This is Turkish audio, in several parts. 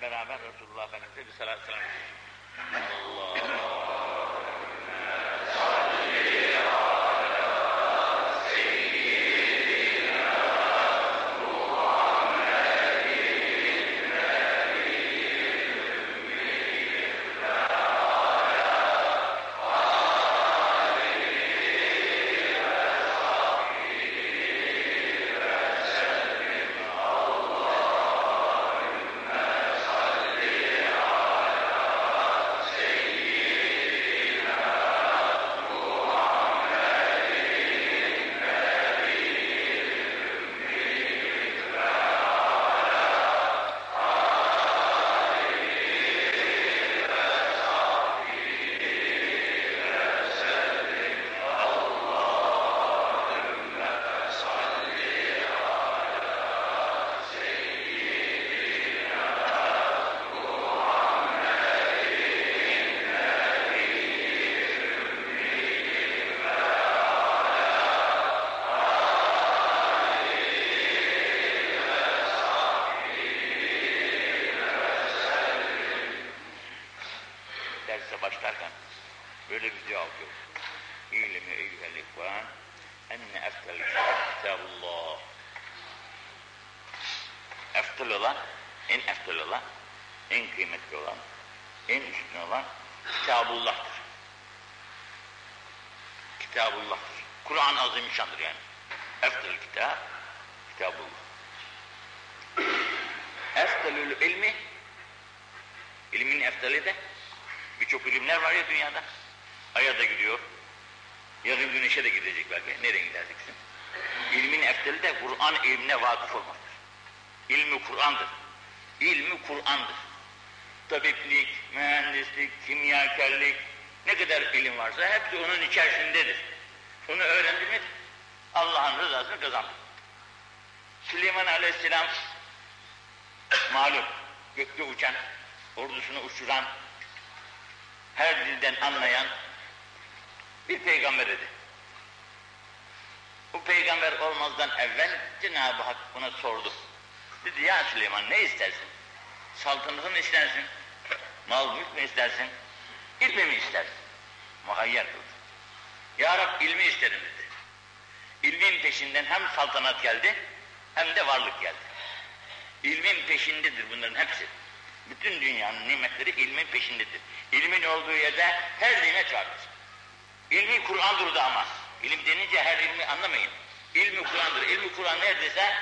beraber Resulullah Efendimiz'e bir salat selam Allah. derse başlarken böyle bir dua okuyor. İlmi eyyühel ihvan enne eftel kitabullah. Eftel olan, en eftel olan, en kıymetli olan, en üstün olan Kitabullah'tır. Kitabullah'tır. Azimüşşan'dır yani. Eftel kitap, Kitabullah. Eftelül ilmi, ilmin efteli de Birçok ilimler var ya dünyada. Ay'a da gidiyor. Yarın güneşe de gidecek belki. Nereye giderse gitsin. İlmin efteli de Kur'an ilmine vakıf olmaktır. İlmi Kur'an'dır. İlmi Kur'an'dır. Tabiplik, mühendislik, kimyakerlik, ne kadar ilim varsa hepsi onun içerisindedir. Onu öğrendi mi Allah'ın rızasını kazandı. Süleyman Aleyhisselam malum gökte uçan, ordusunu uçuran, her dilden anlayan bir peygamber idi. Bu peygamber olmazdan evvel Cenab-ı Hak buna sordu. Dedi ya Süleyman ne istersin? Saltanatı mı istersin? Mal mülk mü istersin? İlmi mi istersin? Muhayyer kıldı. Ya Rab ilmi isterim dedi. İlmin peşinden hem saltanat geldi hem de varlık geldi. İlmin peşindedir bunların hepsi. Bütün dünyanın nimetleri ilmin peşindedir. İlmin olduğu yerde her nimet vardır. İlmi Kur'an'dır da ama. İlim denince her ilmi anlamayın. İlmi Kur'an'dır. İlmi Kur'an neredeyse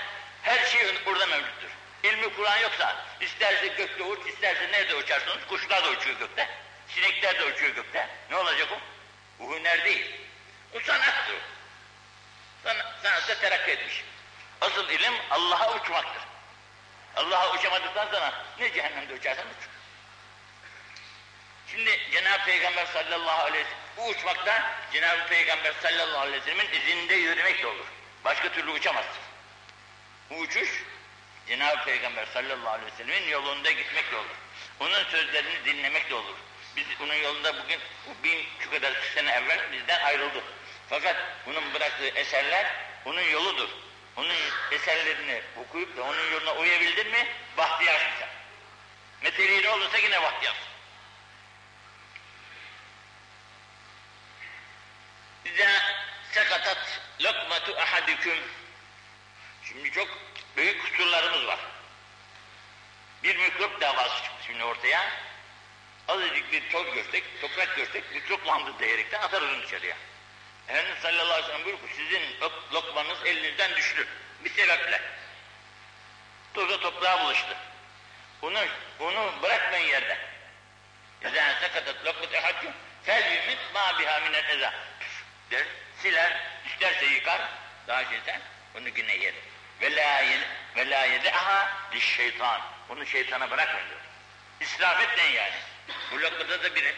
her şey orada mevcuttur. İlmi Kur'an yoksa isterse gökte uç, isterse nerede uçarsınız? Kuşlar da uçuyor gökte. Sinekler de uçuyor gökte. Ne olacak o? O sanattır o. San sanatta terakki etmiş. Asıl ilim Allah'a uçmaktır. Allah'a uçamadıktan sonra ne cehennemde uçarsan uç. Şimdi Cenab-ı Peygamber sallallahu aleyhi ve sellem bu uçmakta Cenab-ı Peygamber sallallahu aleyhi ve sellemin izinde yürümek de olur. Başka türlü uçamazsın. Bu uçuş Cenab-ı Peygamber sallallahu aleyhi ve sellemin yolunda gitmek de olur. Onun sözlerini dinlemek de olur. Biz onun yolunda bugün bin şu kadar sene evvel bizden ayrıldı. Fakat bunun bıraktığı eserler onun yoludur. Onun eserlerini okuyup da onun yoluna uyabildin mi bahtiyarsın. Meteliği olursa yine bahtiyarsın. İzâ sekatat lokmatu ahadüküm Şimdi çok büyük kusurlarımız var. Bir mikrop davası çıktı şimdi ortaya. Azıcık bir toz görsek, toprak görsek mikroplandı diyerekten atarız onu dışarıya. Efendimiz sallallahu aleyhi ve sellem buyuruyor sizin lokmanız elinizden düştü. Bir sebeple. Toza toprağa bulaştı. Onu, onu bırakmayın yerde. İzâ sekatat lokmat ehadüküm fel yumit ma biha minel eza der, siler, isterse yıkar, daha şeyden onu yine yer. Ve la, ve la yedeha şeytan. Onu şeytana bırakmayın diyor. İsraf etmeyin yani. Bu lokmada da bir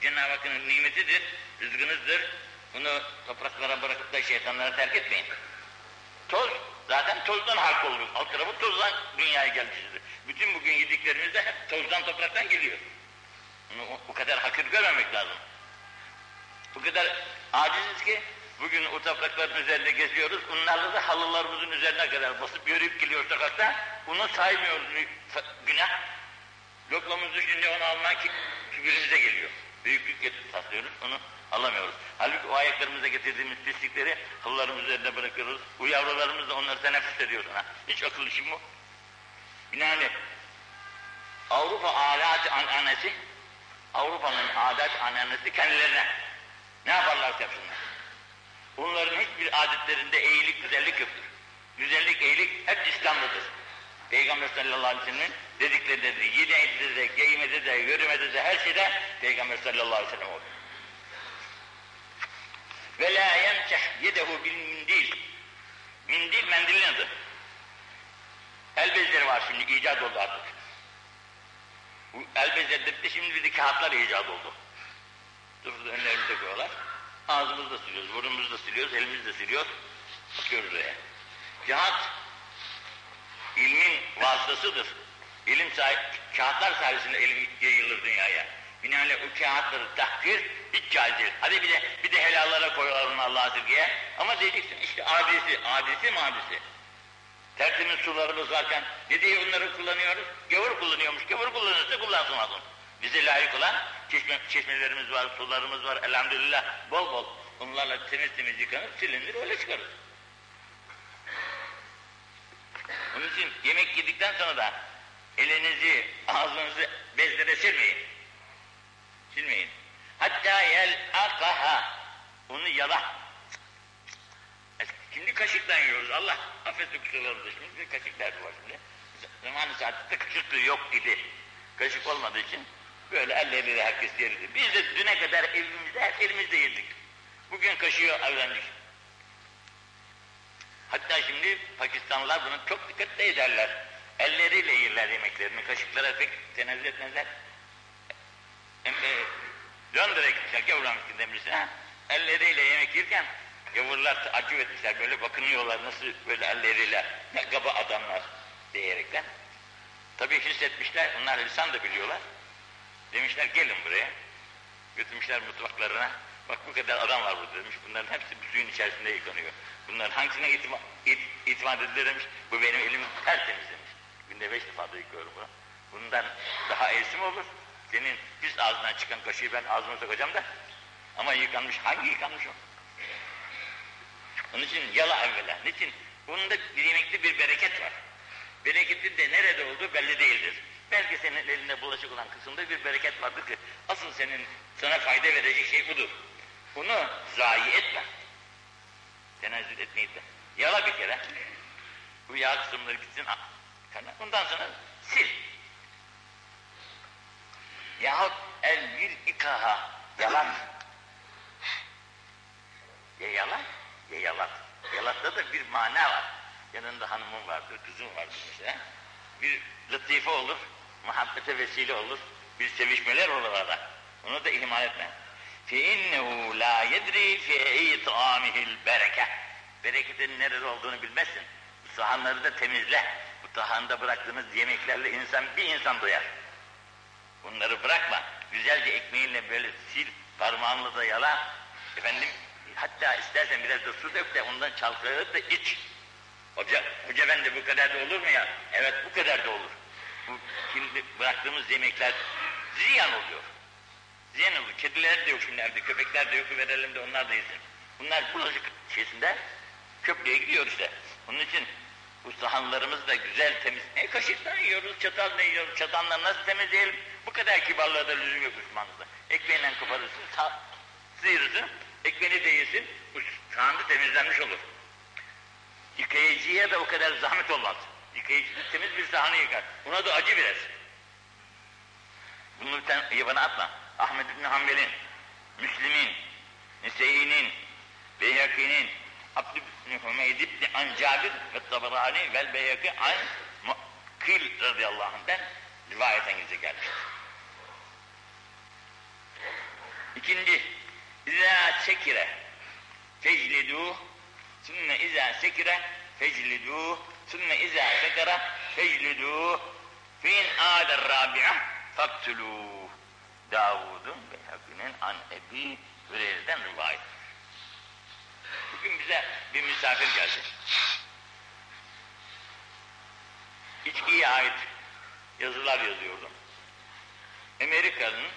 Cenab-ı Hakk'ın nimetidir, rızkınızdır. Bunu topraklara bırakıp da şeytanlara terk etmeyin. Toz, zaten tozdan halk olur. Alt tarafı tozdan dünyaya gelmişizdir. Bütün bugün yediklerimiz de hep tozdan topraktan geliyor. Bunu o kadar hakir görmemek lazım. Bu kadar aciziz ki bugün o toprakların üzerinde geziyoruz. Bunlarla da halılarımızın üzerine kadar basıp yürüyüp geliyor sokakta. Bunu saymıyoruz günah. Lokmamız düşünce onu almak kibirimize geliyor. Büyüklük taslıyoruz, onu alamıyoruz. Halbuki o ayaklarımıza getirdiğimiz pislikleri kıllarımız üzerinde bırakıyoruz. Bu yavrularımız da onları teneffüs ediyor sana. Hiç akıllı işim bu. Binaenaleyh Avrupa alat ananesi Avrupa'nın adet ananesi kendilerine ne yaparlarsa yapsınlar. Onların hiçbir adetlerinde eğilik, güzellik yoktur. Güzellik, eğilik hep İslam'dadır. Peygamber sallallahu aleyhi ve sellem'in dedikleridir. Yine de, giymede de, yürümede de, her şeyde Peygamber sallallahu aleyhi ve sellem olur. Ve la yemseh yedehu bil mindil. Mindil mendilin adı. El bezleri var şimdi icat oldu artık. Bu el bezleri de şimdi bir de kağıtlar icat oldu. Dur önlerimize koyuyorlar. Ağzımızda siliyoruz, burnumuzda siliyoruz, elimizde siliyoruz. Bakıyoruz oraya. Kağıt ilmin vasıtasıdır. İlim sahip, kağıtlar sayesinde ilim yayılır dünyaya. Binaenaleyh o tahkir hiç caiz. Hadi bir de, bir de helallara onu Allah'a sirkeye. Ama diyeceksin işte adisi, adisi mabisi. Tertemiz sularımız varken ne diye onları kullanıyoruz? Gavur kullanıyormuş. Gavur kullanırsa kullansın onu. Bize layık olan çeşme, çeşmelerimiz var, sularımız var elhamdülillah bol bol. Onlarla temiz temiz yıkanır, silinir, öyle çıkarır. Onun için yemek yedikten sonra da elinizi, ağzınızı bezlere silmeyin. Silmeyin. Hatta yel akaha. Onu yala. Şimdi kaşıktan yiyoruz. Allah affetsin kusurlarımızı. Şimdi bir kaşık derdi var şimdi. Zamanı saatinde kaşık yok idi. Kaşık olmadığı için böyle elleriyle herkes yerdi. Biz de düne kadar evimizde hep elimizde yedik. Bugün kaşığı öğrendik. Yapmışlar şimdi Pakistanlılar bunu çok dikkatle ederler. Elleriyle yerler yemeklerini, kaşıklara pek tenezzül etmezler. Döndürek gitmişler, gavurlamıştır demişler. Elleriyle yemek yerken gavurlar acı etmişler, böyle bakınıyorlar nasıl böyle elleriyle, ne kaba adamlar diyerekten. Tabii hissetmişler, onlar lisan da biliyorlar. Demişler gelin buraya. Götürmüşler mutfaklarına. Bak bu kadar adam var burada demiş. Bunların hepsi bu suyun içerisinde yıkanıyor. Bunların hangisine itimat, it, itimat edilir demiş. Bu benim elim tertemiz demiş. Günde beş defa da yıkıyorum bunu. Bundan daha iyisi mi olur? Senin pis ağzından çıkan kaşığı ben ağzıma sokacağım da. Ama yıkanmış, hangi yıkanmış o? Onun için yala evvela. Niçin? Bunda bir yemekte bir bereket var. Bereketin de nerede olduğu belli değildir. Belki senin elinde bulaşık olan kısımda bir bereket vardır ki asıl senin sana fayda verecek şey budur. Bunu zayi etme. Tenezzül etmeyi de. Yala bir kere. Bu yağ kısımları gitsin. Ondan sonra sil Yahut el bir ikaha yalan. Ya yalan ya yalat. Yalatta da bir mana var. Yanında hanımın vardır, kızın vardır mesela. Bir latife olur, muhabbete vesile olur, bir sevişmeler olur arada. Onu da ihmal etme. فَاِنَّهُ لَا يَدْرِي فِي اِطْعَامِهِ الْبَرَكَةِ Bereketin nerede olduğunu bilmezsin. Bu sahanları da temizle. Bu sahanda bıraktığınız yemeklerle insan bir insan doyar. Bunları bırakma. Güzelce ekmeğinle böyle sil, parmağınla da yala. Efendim, hatta istersen biraz da su dök de ondan çalkalayıp da iç. Hoca, hoca ben de bu kadar da olur mu ya? Evet bu kadar da olur. Bu şimdi bıraktığımız yemekler ziyan oluyor. Ziyan oluyor. Kediler de yok şimdi evde, köpekler de yok, verelim de onlar da yesin. Bunlar bulaşık şeysinde köprüye gidiyor işte. Onun için bu sahanlarımız da güzel temiz. E kaşıkla yiyoruz, çatalla yiyoruz, çatalla nasıl temizleyelim? Bu kadar kibarlığa da lüzum yok Müslümanlıkta. Ekmeğinden koparırsın, sıyırırsın, ekmeğini de yesin, bu sahanda temizlenmiş olur. Yıkayıcıya da o kadar zahmet olmaz. Yıkayıcı da temiz bir sahanı yıkar. Buna da acı biraz. Bunu sen yabana atma. Ahmet İbni Hanbel'in, Müslim'in, Neseyi'nin, Beyhaki'nin, Abd ibn Hümeyd ibn an Cabir ve Tabarani vel Beyhaki an Mukkil radıyallahu anh'den rivayeten bize gelmiştir. İkinci, İzâ sekire feclidû sümme izâ sekire feclidû sümme izâ sekere feclidû fin âder râbi'a faktulû Davud'un Beyhaki'nin an Ebi Hüreyre'den rivayet. Bugün bize bir misafir geldi. İçkiye ait yazılar yazıyordum. Amerika'nın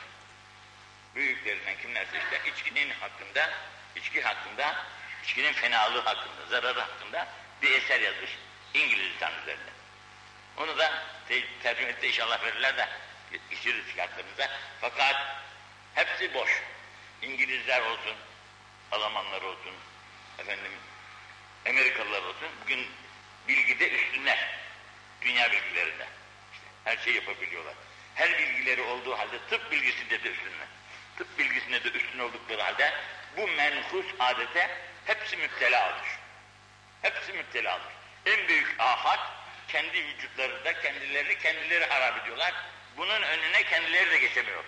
büyüklerinden kimlerse işte içkinin hakkında, içki hakkında, içkinin fenalığı hakkında, zararı hakkında bir eser yazmış İngiliz üzerinde. Onu da te tercüme etti inşallah verirler de geçiririz kartlarımıza. Fakat hepsi boş. İngilizler olsun, Almanlar olsun, efendim Amerikalılar olsun, bugün bilgide üstünler. Dünya bilgilerinde. İşte her şey yapabiliyorlar. Her bilgileri olduğu halde tıp bilgisinde de üstünler. Tıp bilgisinde de üstün oldukları halde bu menhus adete hepsi müptela olmuş. Hepsi müptela olmuş. En büyük afat kendi vücutlarında kendilerini kendileri harap ediyorlar. Bunun önüne kendileri de geçemiyor.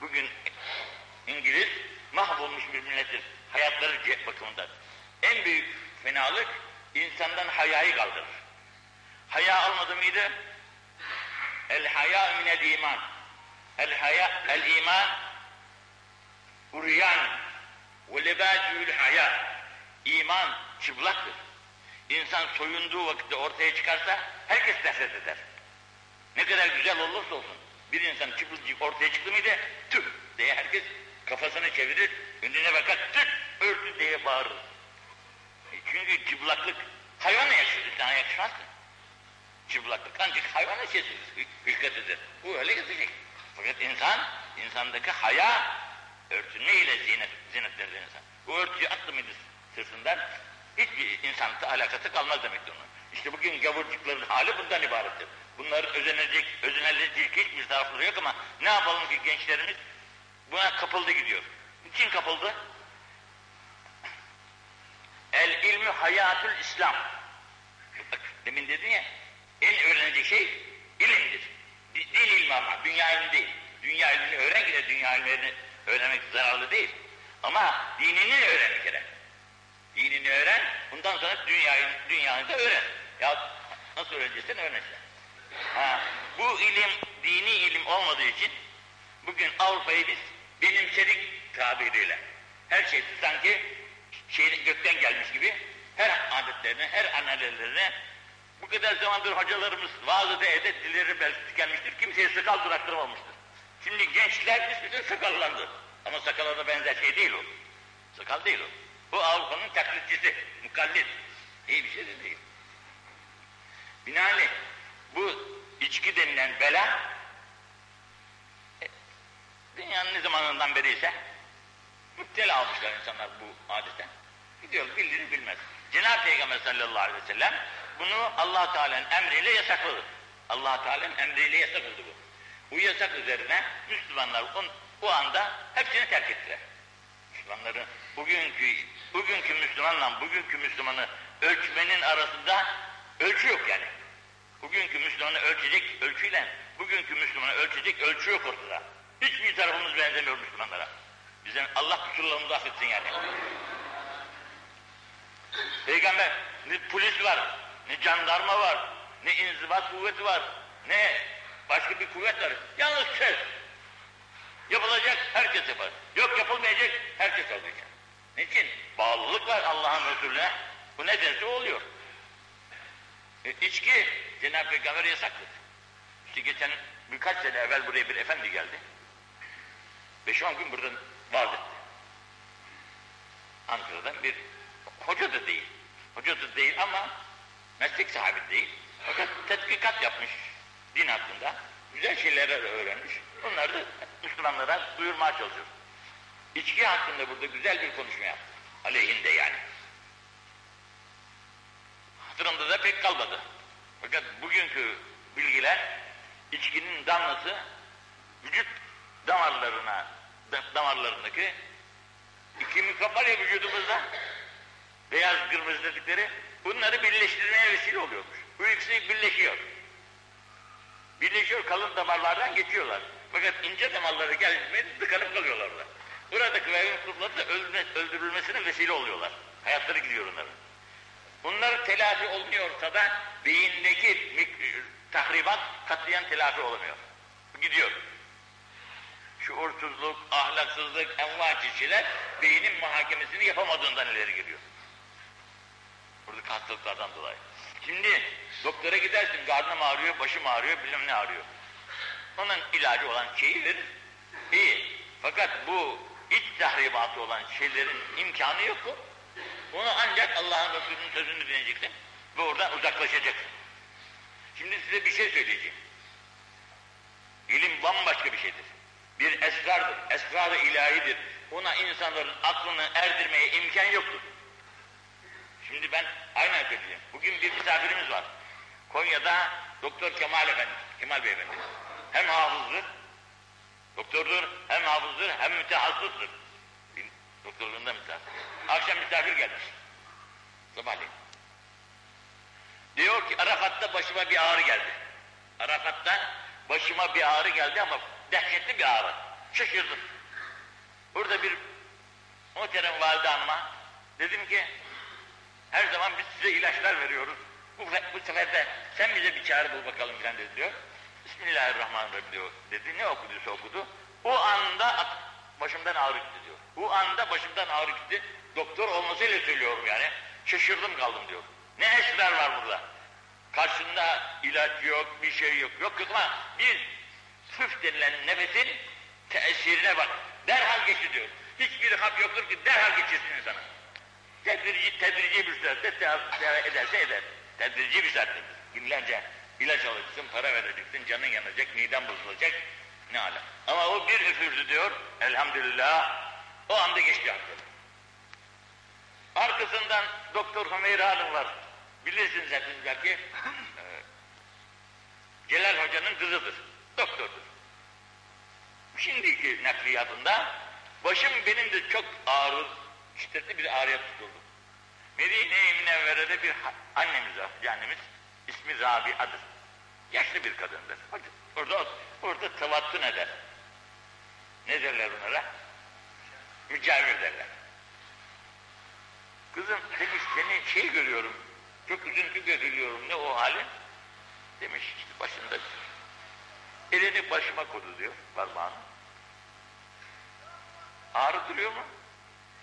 Bugün İngiliz mahvolmuş bir millettir hayatları bakımından. En büyük fenalık insandan hayayı kaldırır. Haya almadı mıydı? El haya minel iman. El haya el iman uryan ve lebâcül haya. İman çıplaktır. İnsan soyunduğu vakitte ortaya çıkarsa herkes nefret eder. Ne kadar güzel olursa olsun bir insan çıplacık ortaya çıktı mıydı tüh diye herkes kafasını çevirir, önüne bakar tüh örtü diye bağırır. Çünkü çıplaklık hayvana yakışır, insana yakışmaz ki. Çıplaklık ancak hayvana sessiz hükmetidir. Bu öyle yazılacak. Fakat insan, insandaki haya örtünme ile zinet, zinetlenir insan. Bu örtüyü attı mıydı sırtından hiçbir insanlıkla alakası kalmaz demektir onun. İşte bugün gavurcukların hali bundan ibarettir. Bunların özenecek, özenecek hiçbir tarafları yok ama ne yapalım ki gençlerimiz buna kapıldı gidiyor. Niçin kapıldı? El ilmi hayatül İslam. Bak demin dedin ya, en öğrenecek şey ilimdir. Din ilmi ama, dünya ilmi değil. Dünya ilmini öğren ki de dünya ilmini öğrenmek zararlı değil. Ama dinini öğren bir kere. Dinini öğren, bundan sonra dünyayı, dünyanı da öğren. Ya nasıl öğreneceksin öğreneceksin. Ha, bu ilim, dini ilim olmadığı için bugün Avrupa'yı biz benimsedik tabiriyle. Her şey sanki şey, gökten gelmiş gibi her adetlerine, her ananelerine bu kadar zamandır hocalarımız vaazı evde dilleri belki tükenmiştir. Kimseye sakal bıraktırmamıştır. Şimdi gençler bütün sakallandı. Ama sakala da benzer şey değil o. Sakal değil o. Bu Avrupa'nın taklitçisi, mukallit. İyi bir şey de değil. Binaenaleyh bu içki denilen bela e, dünyanın ne zamanından beri ise müptela olmuşlar insanlar bu adete. Gidiyor bilir bilmez. Cenab-ı Peygamber sallallahu aleyhi ve sellem bunu allah Teala'nın emriyle yasakladı. allah Teala'nın emriyle yasakladı bu. Bu yasak üzerine Müslümanlar on, o anda hepsini terk ettiler. Müslümanların bugünkü bugünkü Müslümanla bugünkü Müslümanı ölçmenin arasında ölçü yok yani. Bugünkü Müslümanı ölçecek ölçüyle bugünkü Müslümanı ölçecek ölçü yok ortada. Hiçbir tarafımız benzemiyor Müslümanlara. Bizim Allah kusurlarımızı affetsin yani. Peygamber ne polis var, ne jandarma var, ne inzibat kuvveti var, ne başka bir kuvvet var. Yalnız söz. Yapılacak herkes yapar. Yok yapılmayacak herkes alacak. Niçin? Bağlılık var Allah'ın Resulüne. Bu ne derse oluyor. E, içki Cenab-ı Peygamber yasakladı. İşte geçen birkaç sene evvel buraya bir efendi geldi. Beş on gün buradan vaaz etti. Ankara'dan bir hoca da değil. Hoca da değil ama meslek sahibi değil. Fakat tetkikat yapmış din hakkında. Güzel şeyler öğrenmiş. Onları da Müslümanlara duyurmaya çalışıyor. İçki hakkında burada güzel bir konuşma yaptı. Aleyhinde yani. Hatırımda da pek kalmadı. Fakat bugünkü bilgiler içkinin damlası vücut damarlarına damarlarındaki iki mikrop var ya vücudumuzda beyaz kırmızı dedikleri bunları birleştirmeye vesile oluyormuş. Bu ikisi birleşiyor. Birleşiyor kalın damarlardan geçiyorlar. Fakat ince damarları gelmeye tıkanıp kalıyorlar orada. Buradaki ve mikropları da öldürülmesine vesile oluyorlar. Hayatları gidiyor onların. Bunlar telafi olmuyorsa da beyindeki tahribat katiyen telafi olamıyor. Gidiyor. Şuursuzluk, ahlaksızlık, enva kişiler beynin muhakemesini yapamadığından ileri geliyor. Buradaki hastalıklardan dolayı. Şimdi doktora gidersin, karnım ağrıyor, başım ağrıyor, bilmem ne ağrıyor. Onun ilacı olan şeyi verir. İyi. Fakat bu iç tahribatı olan şeylerin imkanı yok bu. Onu ancak Allah'ın Resulü'nün sözünü dinleyeceksin ve oradan uzaklaşacaksın. Şimdi size bir şey söyleyeceğim. İlim bambaşka bir şeydir. Bir esrardır, esrar-ı ilahidir. Ona insanların aklını erdirmeye imkan yoktur. Şimdi ben aynen söyleyeceğim. Bugün bir misafirimiz var. Konya'da Doktor Kemal Efendi, Kemal Beyefendi. Hem hafızdır, doktordur, hem hafızdır, hem mütehassıstır. Doktorluğunda mütehassıs. Akşam misafir gelmiş. Sabahleyin. Diyor ki Arafat'ta başıma bir ağrı geldi. Arafat'ta başıma bir ağrı geldi ama dehşetli bir ağrı. Şaşırdım. Burada bir muhterem valide hanıma dedim ki her zaman biz size ilaçlar veriyoruz. Bu, bu sefer de sen bize bir çare bul bakalım falan dedi diyor. Bismillahirrahmanirrahim diyor. Dedi ne okuduysa okudu. O anda başımdan ağrı gitti diyor. Bu anda başımdan ağrı gitti. Doktor olmasıyla söylüyorum yani. Şaşırdım kaldım diyor. Ne esrar var burada? Karşında ilaç yok, bir şey yok. Yok yok ama bir füf denilen nefesin tesirine bak. Derhal geçti diyor. Hiçbir hap yoktur ki derhal geçirsin insana. Tedrici bir saatte tedavi ederse eder. Bir saatte. Günlerce ilaç alacaksın, para vereceksin, canın yanacak, miden bozulacak. Ne ala. Ama o bir üfürdü diyor, elhamdülillah, o anda geçti hakkı. Arkasından Doktor Hümeyra Hanım var. Bilirsiniz hepiniz belki. Ee, Celal Hoca'nın kızıdır. Doktordur. Şimdiki nakliyatında başım benim de çok ağrı, şiddetli bir ağrıya tutuldu. Medine-i Münevvere'de bir annemiz var, annemiz ismi Rabia'dır. Yaşlı bir kadındır. Orada, orada tavattun eder. Ne derler onlara? Mücavir derler. Kızım demiş seni şey görüyorum, çok üzüntü görüyorum, ne o hali? Demiş işte başında elini başıma koydu diyor parmağını. Ağrı duruyor mu?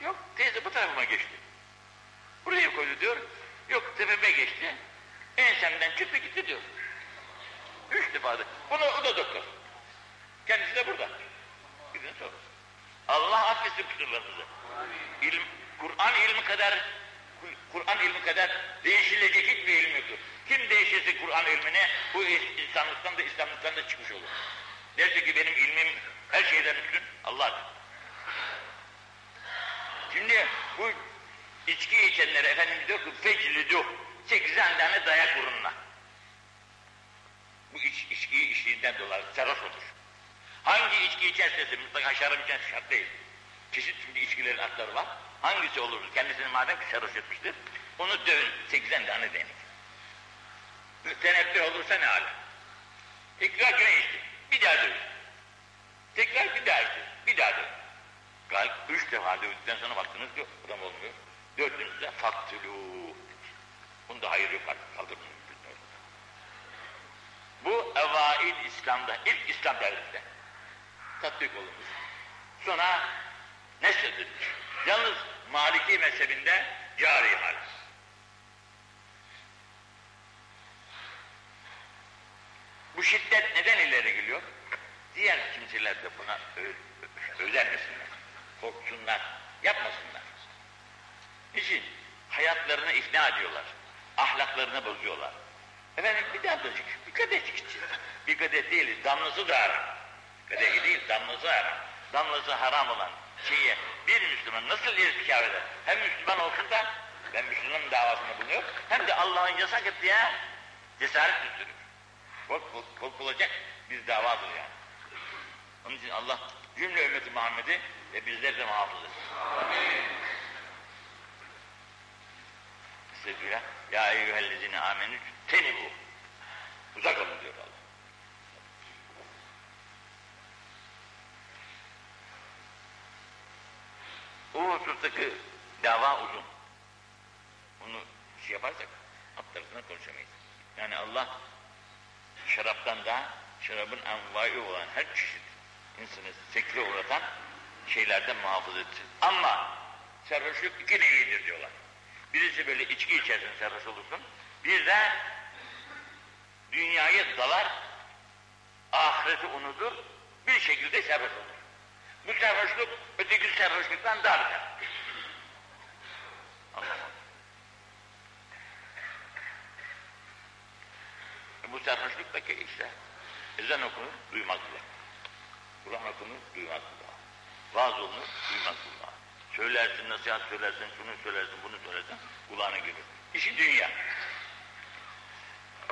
Yok teyze bu tarafıma geçti. Buraya koydu diyor. Yok tepeme geçti. Ensemden çıktı gitti diyor. Üç defa da. Bunu, o da doktor. Kendisi de burada. Gidin sorun. Allah affetsin kusurlarınızı. İlim, Kur'an ilmi kadar Kur'an ilmi kadar değişilecek hiçbir ilim yoktur. Kim değişirse Kur'an ilmini bu insanlıktan da İslamlıktan da çıkmış olur. Derse ki benim ilmim her şeyden üstün Allah. Şimdi bu içki içenlere Efendimiz diyor ki feclidu sekizden tane dayak vurunla. Bu iç, içkiyi içtiğinden dolayı sarhoş olur. Hangi içki içerse mutlaka şarap içen şart değil. Çeşit şimdi içkilerin adları var. Hangisi olur? Kendisini madem ki sarhoş etmiştir, onu dövün, sekizden tane deyin. Mütenebbih olursa ne hali? Tekrar güne içti, bir daha dövün. Tekrar bir daha içti, bir daha dövün. Gayet üç defa dövdükten sonra baktınız ki adam olmuyor. Dördüncüde faktülû. Bunda hayır yok artık, kaldırın. Bu evail İslam'da, ilk İslam devletinde tatbik olunmuş. Sonra nesledilmiş. Yalnız Maliki mezhebinde cari hal. Bu şiddet neden ileri geliyor? Diğer kimseler de buna özenmesinler, korksunlar, yapmasınlar. Niçin? Hayatlarını ikna ediyorlar, ahlaklarını bozuyorlar. Efendim bir damlacık, bir kadehcik içeceğiz. Bir kadeh değil, damlası da haram. Kadehi değil, damlası haram. Damlası haram olan şeye bir Müslüman nasıl irtikap eder? Hem Müslüman olsun da ben Müslüman davasında bulunuyor, hem de Allah'ın yasak ettiği cesaret. Kork, korkulacak bir davadır yani. Onun için Allah cümle ümmeti Muhammed'i ve bizleri de muhafız. Amin. Estağfirullah. Ya eyyühellezine amenü teni bu. Uzak olun diyor Allah. O husustaki dava uzun. Bunu şey yaparsak alt tarafından konuşamayız. Yani Allah şaraptan da şarabın envai olan her çeşit insanı sekre uğratan şeylerden muhafız etsin. Ama sarhoşluk iki nevidir diyorlar. Birisi böyle içki içersin sarhoş olursun. Bir de dünyayı dalar, ahiret ahireti unutur, bir şekilde sarhoş olur. Bu sarhoşluk öteki sarhoşluktan daha beter. Anlamadım. E bu sarhoşluktaki işte ezan okunur, duymak kulak. Kur'an okunur, duymak kulak. Vaaz olunur, duymak kulak. Söylersin, nasihat söylersin, şunu söylersin, bunu söylersin, kulağına gelir. İşi dünya.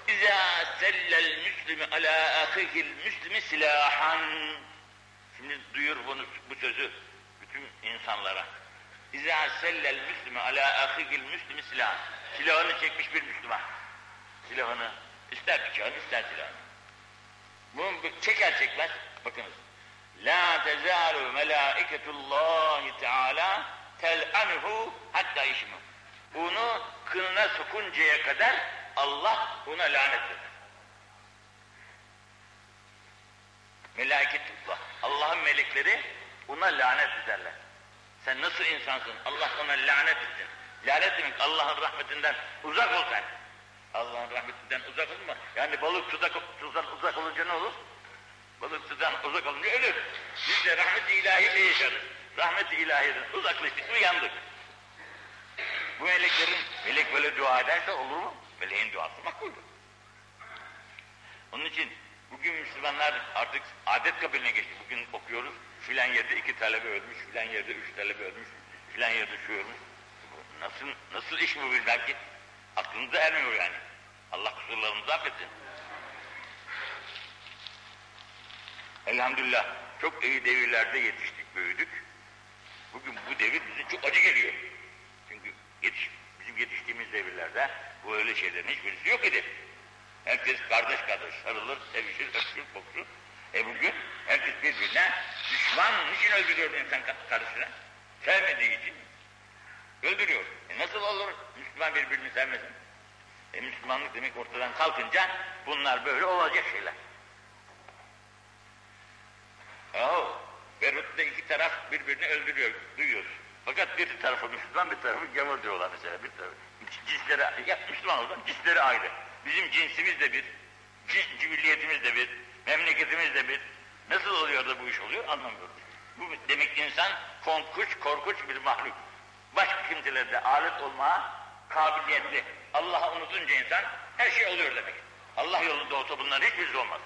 İzâ sellel müslimi alâ ahihil müslimi silâhan. Şimdi duyur bunu, bu sözü bütün insanlara. İzâ sellel müslimi alâ ahihil müslimi silâhan. Silahını çekmiş bir Müslüman. Silahını, ister bıçağını ister silahını. Bunu çeker çekmez, bakınız. La tezalu melâiketullâhi teâlâ tel'anhu hatta işimi. Bunu kınına sokuncaya kadar Allah ona lanet eder. Melâketullah. Allah'ın melekleri ona lanet ederler. Sen nasıl insansın? Allah ona lanet etsin. Lanet demek Allah'ın rahmetinden uzak ol sen. Allah'ın rahmetinden uzak olma. Yani balık suda, sudan uzak olunca ne olur? Balık sudan uzak olunca ölür. Biz de rahmet-i ilahiyle yaşarız. Rahmet-i ilahiden uzaklaştık mı yandık. Bu meleklerin, melek böyle dua ederse olur mu? Meleğin duası makbuldür. Onun için bugün Müslümanlar artık adet kabiline geçti. Bugün okuyoruz, filan yerde iki talebe ölmüş, filan yerde üç talebe ölmüş, filan yerde şu ölmüş. Nasıl, nasıl iş bu bilmem ki? Aklınıza ermiyor yani. Allah kusurlarımızı affetsin. Elhamdülillah çok iyi devirlerde yetiştik, büyüdük. Bugün bu devir bize çok acı geliyor. Çünkü yetiş, bizim yetiştiğimiz devirlerde bu öyle şeylerin hiçbirisi yok idi. Herkes kardeş kardeş sarılır, sevişir, öpüşür, kokuşur. E bugün herkes birbirine düşman niçin öldürüyor insan kardeşine? Sevmediği için öldürüyor. E nasıl olur Müslüman birbirini sevmesin? E Müslümanlık demek ortadan kalkınca bunlar böyle olacak şeyler. Yahu Beyrut'ta iki taraf birbirini öldürüyor, duyuyoruz. Fakat bir tarafı Müslüman, bir tarafı gavur diyorlar mesela. Bir tarafı. Cinsleri, ya Müslüman olan cinsleri ayrı. Bizim cinsimiz de bir, cins, cibilliyetimiz de bir, memleketimiz de bir. Nasıl oluyor da bu iş oluyor anlamıyorum. Bu demek insan korkunç, korkunç bir mahluk. Başka kimselerde alet olmaya kabiliyetli. Allah'ı unutunca insan her şey oluyor demek. Allah yolunda olsa bunlar hiçbirisi olmaz.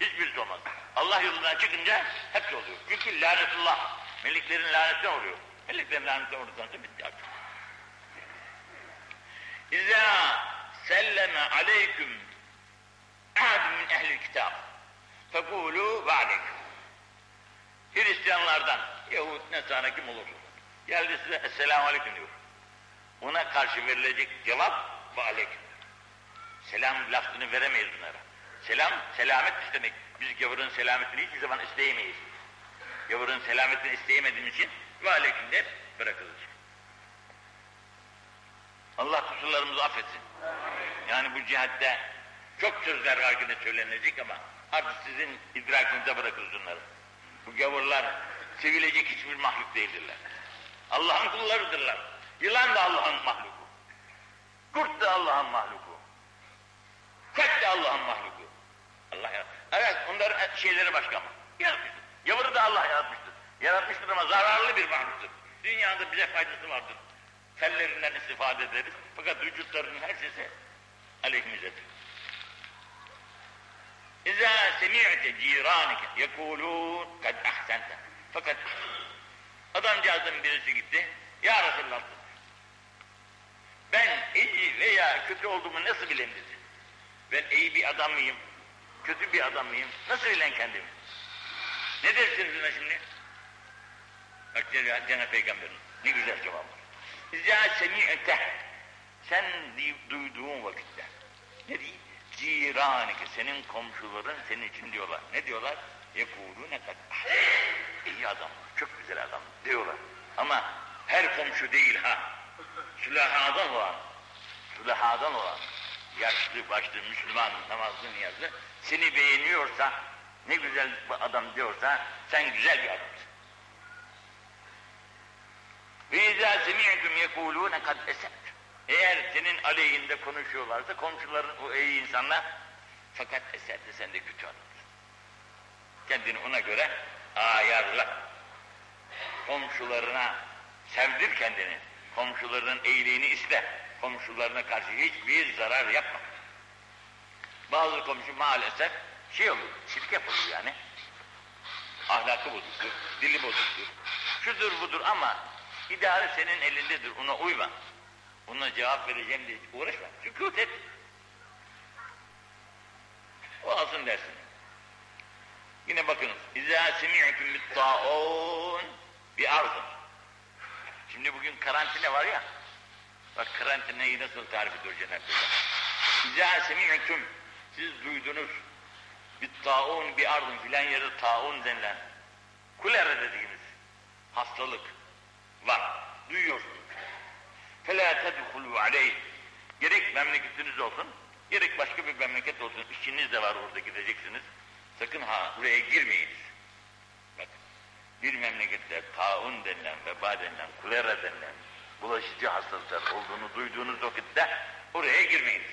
Hiçbirisi olmaz. Allah yolundan çıkınca hepsi oluyor. Çünkü lanetullah. Meleklerin laneti oluyor. Meleklerin laneti oradan sonra bitti artık. İzâ selleme aleyküm ahad min ehlil kitab fekûlû ve aleyküm. Hristiyanlardan, Yahud, Nesara kim olursa geldi size Esselamu Aleyküm diyor. Ona karşı verilecek cevap ve aleyküm. Selam lafını veremeyiz bunlara. Selam, selamet istemek. Biz gavurun selametini hiçbir zaman isteyemeyiz. Gavurun selametini isteyemediğimiz için ve aleyküm de bırakılır. Allah kusurlarımızı affetsin. Yani bu cihatte çok sözler var yine söylenecek ama artık sizin idrakinize bırakırız bunları. Bu gavurlar sevilecek hiçbir mahluk değildirler. Allah'ın kullarıdırlar. Yılan da Allah'ın mahluku. Kurt da Allah'ın mahluku. Ket de Allah'ın mahluku. Allah ya. Evet onların şeyleri başka mı? Yaratmıştır. Gavuru da Allah yaratmıştır. Yaratmıştır ama zararlı bir mahluktur. Dünyada bize faydası vardır. Tellerinden istifade ederiz. Fakat vücutlarının her şeysi aleyhimizedir. İzâ semi'te ciranike yekulûn kad ahsente. Fakat adamcağızın birisi gitti. Ya Resulallah ben iyi veya kötü olduğumu nasıl bileyim dedi. Ben iyi bir adam mıyım? Kötü bir adam mıyım? Nasıl bilen kendimi? Ne dersiniz buna şimdi? Bak Cenab-ı Peygamber'in ne güzel cevabı. İzâ semi'te sen duyduğun vakitte ne diyeyim? Ciranike senin komşuların senin için diyorlar. Ne diyorlar? Yekûlû ne kadar. İyi adam, çok güzel adam diyorlar. Ama her komşu değil ha. Sülahadan olan, sülahadan olan, yaşlı başlı Müslüman namazlı niyazlı seni beğeniyorsa, ne güzel adam diyorsa sen güzel bir adamsın. İzâ semî'tum yekûlûne kad esed. Eğer senin aleyhinde konuşuyorlarsa komşuların o iyi insanlar fakat eserde sen de kötü adamsın. Kendini ona göre ayarla. Komşularına sevdir kendini. Komşularının iyiliğini iste. Komşularına karşı hiçbir zarar yapma. Bazı komşu maalesef şey olur, çirkef olur yani. Ahlakı bozuktur, dili bozuktur. Şudur budur ama idare senin elindedir, ona uyma. Ona cevap vereceğim diye uğraşma. Sükut et. O alsın dersin. Yine bakınız. İzâ semi'tum bittâ'ûn bi arzın. Şimdi bugün karantina var ya. Bak karantinayı nasıl tarif ediyor Cenab-ı Hak. İzâ semi'tum siz duydunuz bittâ'ûn bi arzın filan yerde ta'un denilen kulera dediğimiz hastalık var. Duyuyorsunuz. فَلَا تَدْخُلُوا عَلَيْهِ Gerek memleketiniz olsun, gerek başka bir memleket olsun, işiniz de var orada gideceksiniz. Sakın ha buraya girmeyiniz. Bak, bir memlekette taun denilen, veba denilen, kulera denilen bulaşıcı hastalıklar olduğunu duyduğunuz vakitte oraya girmeyiniz.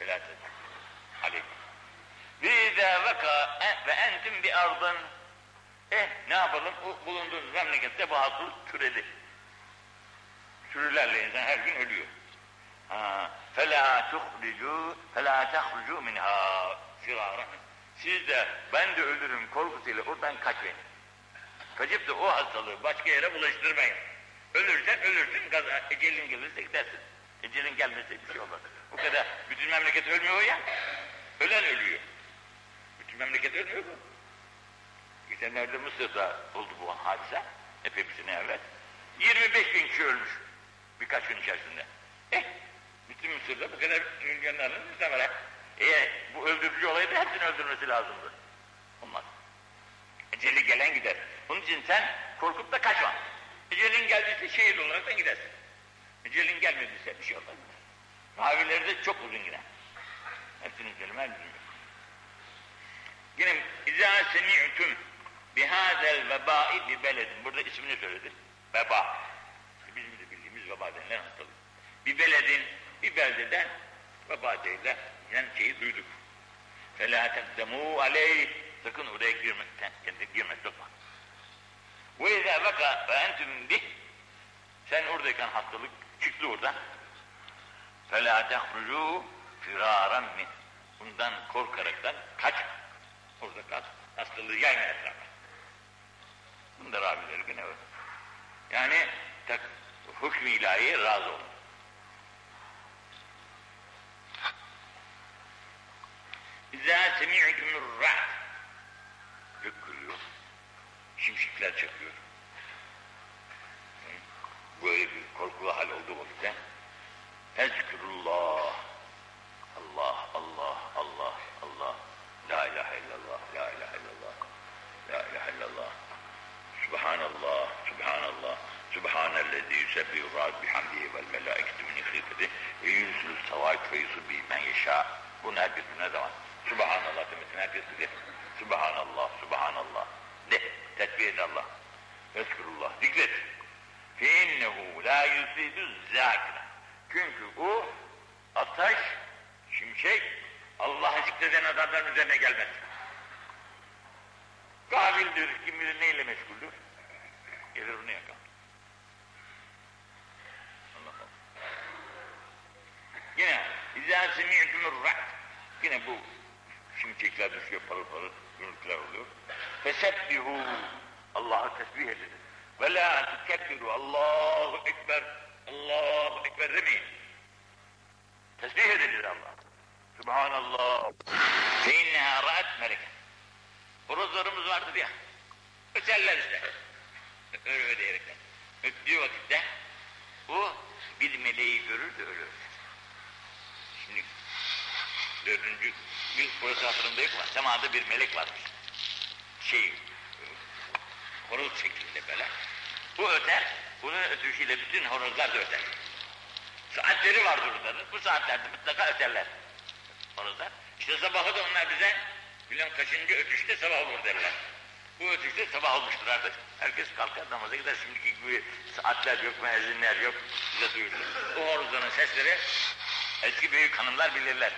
فَلَا تَدْخُلُوا vaka ve entum bi ardın Eh ne yapalım? O bulunduğunuz memlekette bu hastalık türedi. Sürülerle insan her gün ölüyor. فَلَا تُخْرِجُوا فَلَا تَخْرُجُوا مِنْهَا فِرَارًا Siz de ben de ölürüm korkusuyla oradan kaçmayın. Kaçıp da o hastalığı başka yere bulaştırmayın. Ölürsen ölürsün, gaza, ecelin gelirse gidersin. Ecelin gelmezse bir şey olmaz. Bu kadar. Bütün memleket ölmüyor ya. Ölen ölüyor. Bütün memleket ölmüyor mu? Geçenlerde Mısır'da oldu bu hadise. Epey bir sene evvel. 25 bin kişi ölmüş. Birkaç gün içerisinde. Eh, bütün Mısır'da bu kadar milyonların insan var. Eğer bu öldürücü olaydı hepsini öldürmesi lazımdı. Olmaz. Eceli gelen gider. Bunun için sen korkup da kaçma. Ecelin geldiyse şehit olarak da gidersin. Ecelin gelmediyse bir şey olmaz. Mavileri de çok uzun gider. Hepsini söyleme her bizim. Yine izâ semi'tum bihâzel vebâi bi beledin. Burada ismini söyledi. Veba. Bizim de bildiğimiz veba denilen hastalık. Bir beledin, bir beldeden veba denilen yani şeyi duyduk. فَلَا تَقْدَمُوا عَلَيْهِ Sakın oraya girmekten, kendi girmek sokma. وَاِذَا vaka فَاَنْتُمْ bih Sen oradayken hastalık çıktı oradan. فَلَا تَخْرُجُوا فِرَارًا مِنْ Bundan korkaraktan kaç. Orada kal. Hastalığı yayma etrafa. Bunda ravileri gene öyle. Yani tak, hükmü ilahiye razı olun. İzâ semi'tumur ra'd gök gürüyor. Şimşekler çakıyor. üzerine gelmez. Gafildir, kim bilir neyle meşguldür. Gelir bunu yakar. Yine izâ semi'tumur ra'd. Yine bu şimşekler düşüyor parıl parıl gürültüler oluyor. Fesebbihu. Allah'ı tesbih edin. Ve la tukebbiru. Allahu Ekber. Allahu Ekber demeyin. Tesbih edilir Allah. Subhanallah. Horozlarımız vardır ya. Öterler işte. Öyle diyerekten. Öttüğü vakitte o bir meleği görür de ölür. Şimdi dördüncü gün burası hatırımda yok ama semada bir melek varmış. Şey, horoz şeklinde böyle. Bu öter, bunun ötüşüyle bütün horozlar da öter. Saatleri vardır onların, bu saatlerde mutlaka öterler horozlar. İşte sabahı da onlar bize bilen kaçıncı ötüşte sabah olur derler. Bu ötüşte sabah olmuştur artık. Herkes kalkar namaza gider. Şimdiki gibi saatler yok, müezzinler yok. Bize duyurulur. O horozların sesleri eski büyük hanımlar bilirler.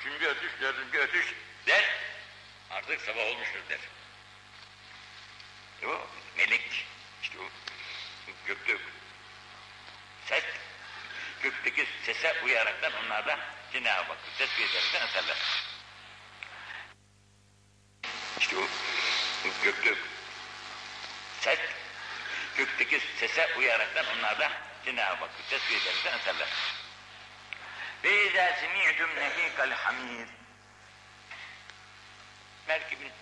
Üçüncü ötüş, dördüncü ötüş der. Artık sabah olmuştur der. O melek, işte o gökte ses, gökteki sese uyaraktan onlar da Cenab-ı Hakk'ı tesbih ederekten eserler. İşte o gökte ses, gökteki sese uyaraktan onlar da Cenab-ı Hakk'ı tesbih ederekten eserler. Ve izâ semî'tum nehîkal hamîr merkebin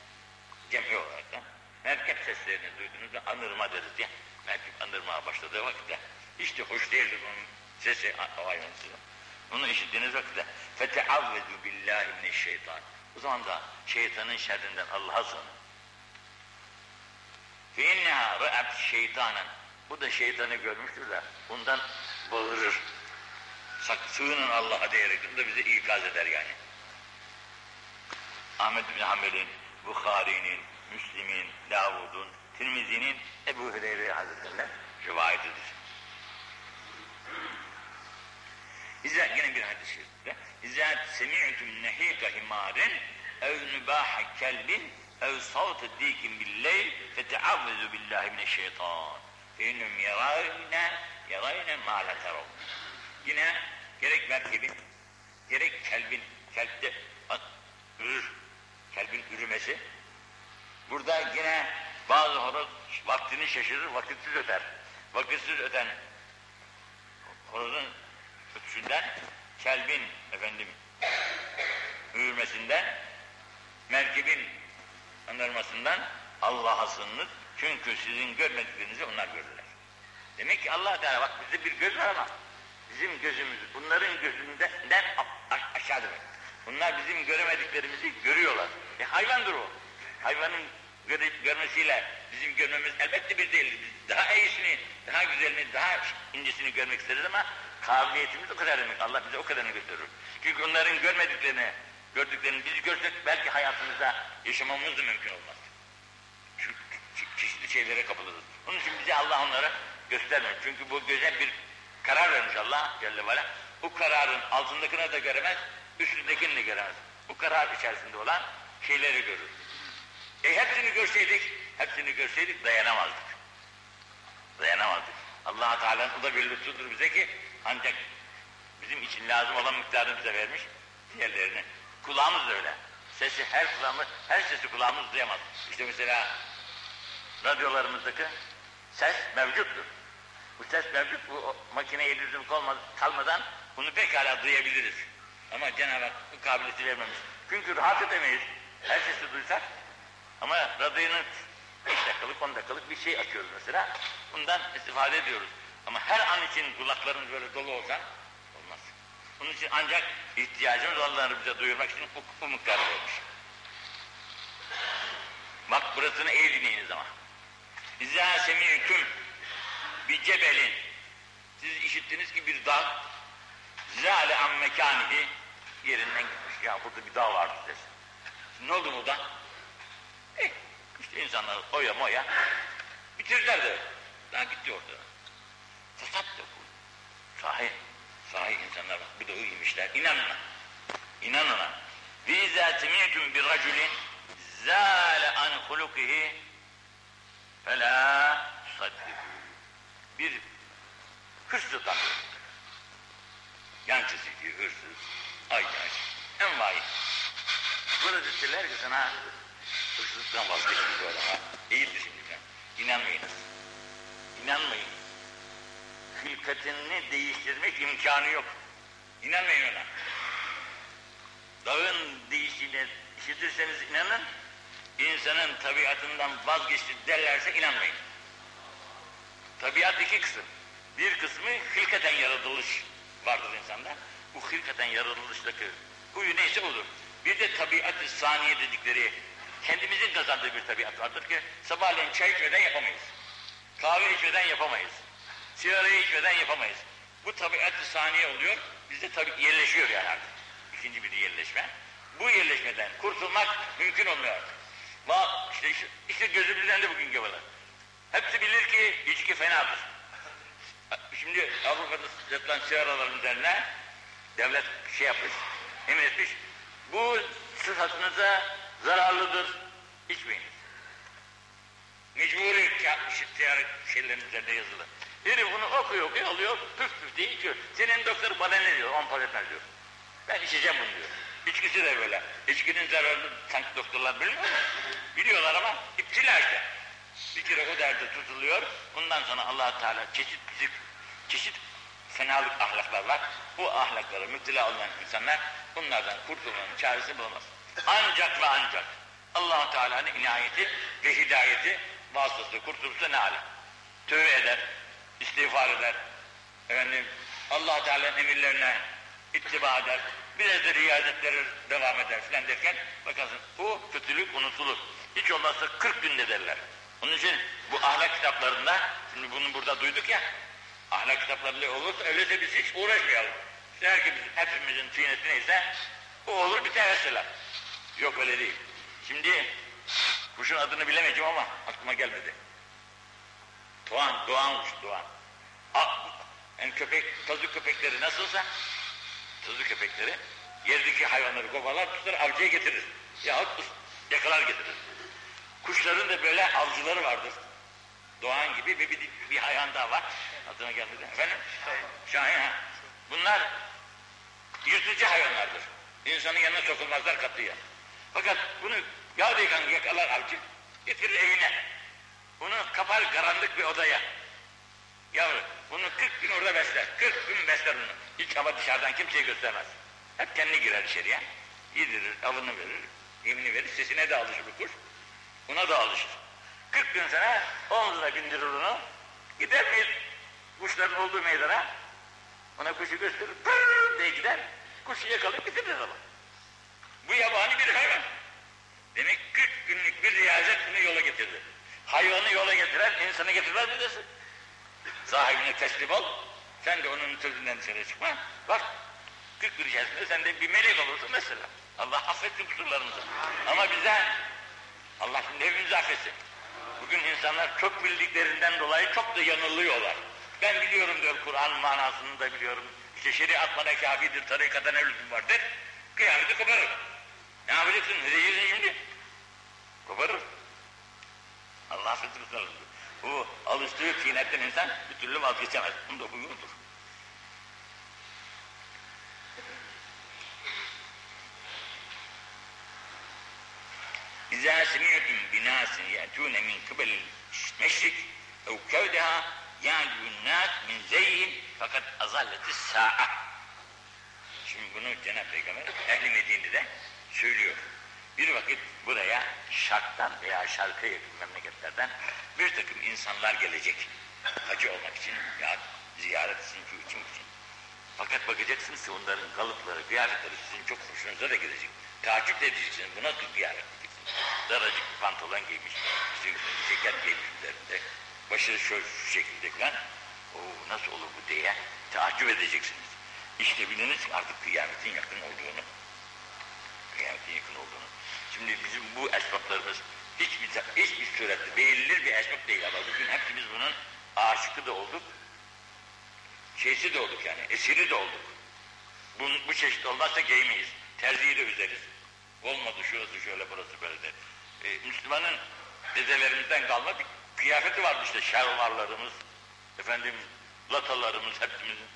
cem'i olarak da merkep seslerini duyduğunuzda anırma deriz ya. Merkep anırmaya başladığı vakitte hiç de hoş değildir onun sesi o. Onu işittiğiniz vakitte feteavvezu billahi mineşşeytan. O zaman da şeytanın şerrinden Allah'a sığının. İnneha ra'at şeytanen. Bu da şeytanı görmüştür de bundan bağırır. Sak, sığının Allah'a diyerek da bizi ikaz eder yani. Ahmet bin Hanbel'in, Bukhari'nin, Müslim'in, Davud'un, Tirmizi'nin, Ebu Hureyre Hazretleri'nden rivayetidir. İzâ yine bir hadis-i İzâ semi'tum nehîka himârin ev nübâhe kelbin ev savte dîkin billeyl feteavvezu billahi mineşşeytan feinnum yarâyne yarâyne mâ la terov Yine gerek merkebin gerek kelbin kelpte ürür kelbin ürümesi. Burada yine bazı horoz vaktini şaşırır vakitsiz öter. Vakitsiz öten horozun ötüşünden kelbin efendim ürmesinden merkebin anırmasından Allah'a sığınır. Çünkü sizin görmediklerinizi onlar görürler. Demek ki allah Teala bak bizde bir göz var ama bizim gözümüz bunların gözünden aşağı demek. Bunlar bizim göremediklerimizi görüyorlar. E hayvandır o. Hayvanın göre, görmesiyle bizim görmemiz elbette bir değil. Biz daha iyisini, daha güzelini, daha incesini görmek isteriz ama kabiliyetimiz o kadar demek. Allah bize o kadarını gösterir. Çünkü onların görmediklerini, gördüklerini biz görsek belki hayatımızda yaşamamız da mümkün olmaz. Çünkü çeşitli şeylere kapılırız. Onun için bize Allah onları göstermiyor. Çünkü bu göze bir karar vermiş Allah Celle ve Bu kararın altındakini de göremez, üstündekini de göremez. Bu karar içerisinde olan şeyleri görür. E hepsini görseydik, hepsini görseydik dayanamazdık. Dayanamazdık. allah Teala'nın o da bir lütfudur bize ki ancak bizim için lazım olan miktarını bize vermiş, diğerlerini. Kulağımız da öyle. Sesi her kulağımız, her sesi kulağımız duyamaz. İşte mesela radyolarımızdaki ses mevcuttur. Bu ses mevcut, bu makineye lüzum kalmadan bunu pekala duyabiliriz. Ama Cenab-ı Hak bu kabiliyeti vermemiş. Çünkü rahat edemeyiz. Her sesi duysak. Ama radyonun 5 dakikalık, 10 dakikalık bir şey açıyoruz mesela. Bundan istifade ediyoruz. Ama her an için kulaklarımız böyle dolu olsa olmaz. Bunun için ancak ihtiyacımız olanları bize duyurmak için bu, bu miktarı vermiş. Bak burasını iyi dinleyiniz ama. İzâ semîtüm bir cebelin siz işittiniz ki bir dağ zâle an mekânihi yerinden gitmiş. Ya burada bir dağ vardı desin. Ne oldu bu dağ? Eh, işte insanlar oya moya bitirdiler de. Daha gitti orada. Fesat da bu. Sahi, sahi insanlar bu da uyumuşlar. İnanın. İnanın ona. Semîtüm bir raculin zâle an hulukihi felâ tusaddikû. Bir hırsız adam. Yan çizici, hırsız, ayyaş, envai. Burada dediler ki sana hırsızlıktan vazgeçmiş bu adama. Değildir şimdi sen. İnanmayınız. İnanmayın. Hilkatini değiştirmek imkanı yok. İnanmayın ona. Dağın değiştiğine işitirseniz inanın, insanın tabiatından vazgeçti derlerse inanmayın. Tabiat iki kısım. Bir kısmı hilkaten yaratılış vardır insanda. Bu hilkaten yaratılıştaki huyu neyse olur. Bir de tabiat-ı saniye dedikleri kendimizin kazandığı bir tabiat vardır ki sabahleyin çay içmeden yapamayız. Kahve içmeden yapamayız. Sigara içmeden yapamayız. Bu tabiat-ı saniye oluyor, bizde tabi yerleşiyor yani artık. İkinci bir yerleşme. Bu yerleşmeden kurtulmak mümkün olmuyor artık. Bak işte, işte, gözümüzden de bugün gavalar. Hepsi bilir ki içki fenadır. Şimdi Avrupa'da satılan sigaraların üzerine devlet şey yapmış, emretmiş. Bu sıhhatınıza zararlıdır. İçmeyiniz. Mecburi işittiğer şeylerin üzerinde yazılı. Herif bunu okuyor okuyor alıyor püf püf diye içiyor. Senin doktor bana ne diyor? On etmez diyor. Ben içeceğim bunu diyor. İçkisi de böyle. İçkinin zararını sanki doktorlar bilmiyor mu? Biliyorlar ama iptila işte. Bir kere o derde tutuluyor. Ondan sonra allah Teala çeşit çeşit, çeşit fenalık ahlaklar var. Bu ahlaklara müptela olan insanlar bunlardan kurtulmanın çaresi bulamaz. Ancak ve ancak allah Teala'nın inayeti ve hidayeti vasıtası kurtulursa ne hali? Tövbe eder, istiğfar eder, efendim allah Teala'nın emirlerine ittiba eder, biraz da riyazetlere devam eder filan derken bakarsın o kötülük unutulur. Hiç olmazsa 40 günde derler. Onun için bu ahlak kitaplarında, şimdi bunu burada duyduk ya, ahlak kitaplarında olursa öyleyse biz hiç uğraşmayalım. İşte herkes, hepimizin tüynesi neyse o olur biter mesela. Yok öyle değil. Şimdi kuşun adını bilemeyeceğim ama aklıma gelmedi. Doğan, Doğan kuş, Doğan. Yani köpek, tazı köpekleri nasılsa tazı köpekleri yerdeki hayvanları kovalar tutar avcıya getirir. Yahut yakalar getirir. Kuşların da böyle avcıları vardır. Doğan gibi bir, bir, bir hayvan daha var. Adına gelmedi. Efendim? Şahin ha. Bunlar yırtıcı hayvanlardır. İnsanın yanına sokulmazlar katıya. Fakat bunu yağdayken yakalar avcı, getirir evine. Bunu kapar karanlık bir odaya. Yavru, bunu 40 gün orada besler. 40 gün besler bunu. Hiç ama dışarıdan kimseye göstermez. Hep kendi girer içeriye. Yedirir, avını verir, yemini verir, sesine de alışır bu kuş. Buna da alışır. 40 gün sonra omzuna bindirir onu. Gider bir kuşların olduğu meydana. Ona kuşu gösterir, pırrrr diye gider. Kuşu yakalayıp bitirir ama. Bu yabani bir hayvan. Demek 40 günlük bir riyazet bunu yola getirdi. Hayvanı yola getiren insanı getirmez mi desin? Sahibine teslim ol. Sen de onun sözünden dışarı çıkma. Bak 40 gün içerisinde sen de bir melek olursun mesela. Allah affetsin kusurlarımızı. Ama bize Allah şimdi hepimizi affetsin. Bugün insanlar çok bildiklerinden dolayı çok da yanılıyorlar. Ben biliyorum diyor Kur'an manasını da biliyorum. İşte şeriat bana kafidir, tarikata ne lüzum var der. Kıyameti koparır. Ne yapacaksın? Ne diyeceksin şimdi? Koparır. Allah fıtratına uygun. Bu alıştığı kıymetten insan bir türlü vazgeçemez. Bunda uygundur. İzâ semiyetun binâsin ye'tûne min kıbelil meşrik ev kevdeha yâdûn nâs min zeyyin fakat azalleti sa'a. Şimdi bunu Cenab-ı Peygamber ehli Medine'de söylüyor. Bir vakit buraya şarktan veya şarkı yakın memleketlerden bir takım insanlar gelecek. Hacı olmak için ya ziyaret için, şu için, için. Fakat bakacaksınız ki onların kalıpları, kıyafetleri sizin çok hoşunuza da gelecek. Takip edeceksiniz. Bu nasıl kıyafet diyeceksiniz. Daracık pantolon giymiş, işte ceket giymiş üzerinde. Başı şu, şu şekilde falan. Oo, nasıl olur bu diye takip edeceksiniz. İşte biliniz artık kıyametin yakın olduğunu. Kıyametin yakın olduğunu. Şimdi bizim bu esbaplarımız hiçbir, hiçbir surette beğenilir bir esbap değil ama bugün hepimiz bunun aşıkı da olduk, şeysi de olduk yani, esiri de olduk. Bu, bu çeşit olmazsa giymeyiz. Terziyi de üzeriz. Olmadı şurası şöyle burası böyle de. Ee, Müslümanın dedelerimizden kalma bir kıyafeti vardı işte şervarlarımız, efendim latalarımız hepimizin.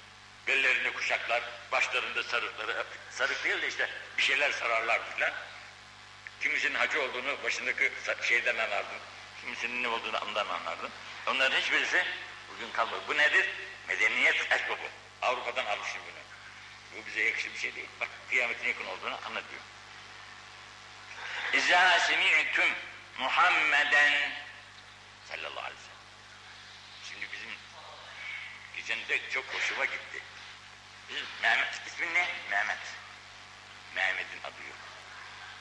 Bellerinde kuşaklar, başlarında sarıkları, sarık değil de işte bir şeyler sararlar filan. Kimisinin hacı olduğunu başındaki şeyden anlardın, kimisinin ne olduğunu ondan anlardın. Onların hiçbirisi bugün kalmadı. Bu nedir? Medeniyet esbabı. Avrupa'dan almışım bunu. Bu bize yakışır bir şey değil. Bak kıyametin yakın olduğunu anlatıyor. İzâ semi'tüm Muhammeden sallallahu aleyhi ve sellem. Şimdi bizim geçen de çok hoşuma gitti. Bizim Mehmet, ismin ne? Mehmet. Mehmet'in adı yok.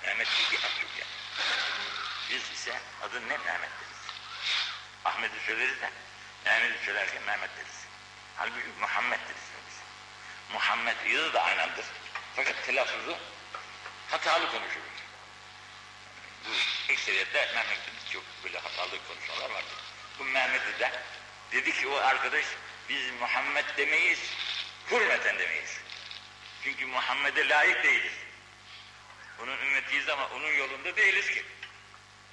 Mehmet ad yok yani. Biz ise adın ne? Mehmet deriz. Ahmet'i söyleriz de Mehmet'i söylerken Mehmet deriz. Halbuki Muhammed deriz biz. Muhammed yazı da aynandır. Fakat telaffuzu hatalı konuşulur. Bu ekseriyette Mehmet'te çok böyle hatalı konuşmalar vardır. Bu Mehmet'i de dedi ki o arkadaş biz Muhammed demeyiz, hürmeten demeyiz. Çünkü Muhammed'e layık değiliz. Onun ümmetiyiz ama onun yolunda değiliz ki.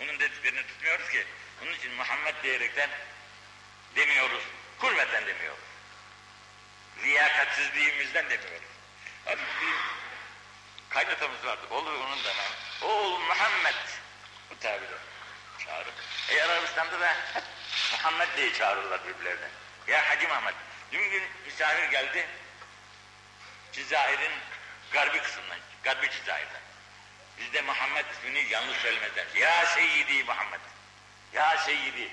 Onun dediklerini tutmuyoruz ki. Onun için Muhammed diyerekten demiyoruz. Hürmeten demiyoruz. Liyakatsizliğimizden demiyoruz. Hadi bir kaynatamız vardı. Olur onun da. Oğul Muhammed. Bu tabirle çağırır. E Arabistan'da da Muhammed diye çağırırlar birbirlerine. Ya Hacı Muhammed. Dün gün misafir geldi. Cezayir'in garbi kısmından, garbi Cezayir'den. Bizde Muhammed ismini yanlış söylemezler. Ya Seyyidi Muhammed. Ya Seyyidi.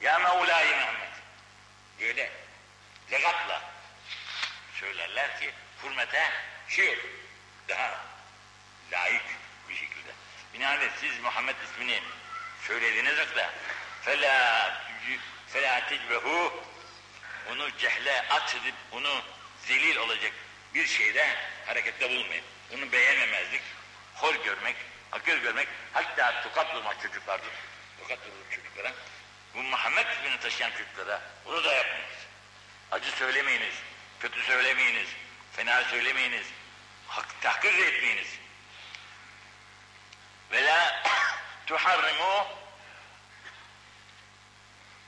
Ya Mevla'yı Muhammed. Böyle legatla söylerler ki hürmete şey olur. Daha layık bir şekilde. Binaenaleyh siz Muhammed ismini söylediğiniz vakit fela fela tecbehu onu cehle at edip onu zelil olacak bir şeyde harekette bulunmayın. Onu beğenmemezlik, hor görmek, hakir görmek, hatta tokat vurmak çocuklardır. Tokat vurmak çocuklara. Bu Muhammed ismini taşıyan çocuklara bunu da yapmayınız. Acı söylemeyiniz, kötü söylemeyiniz, fena söylemeyiniz, hak, tahkir etmeyiniz. Ve la tuharrimu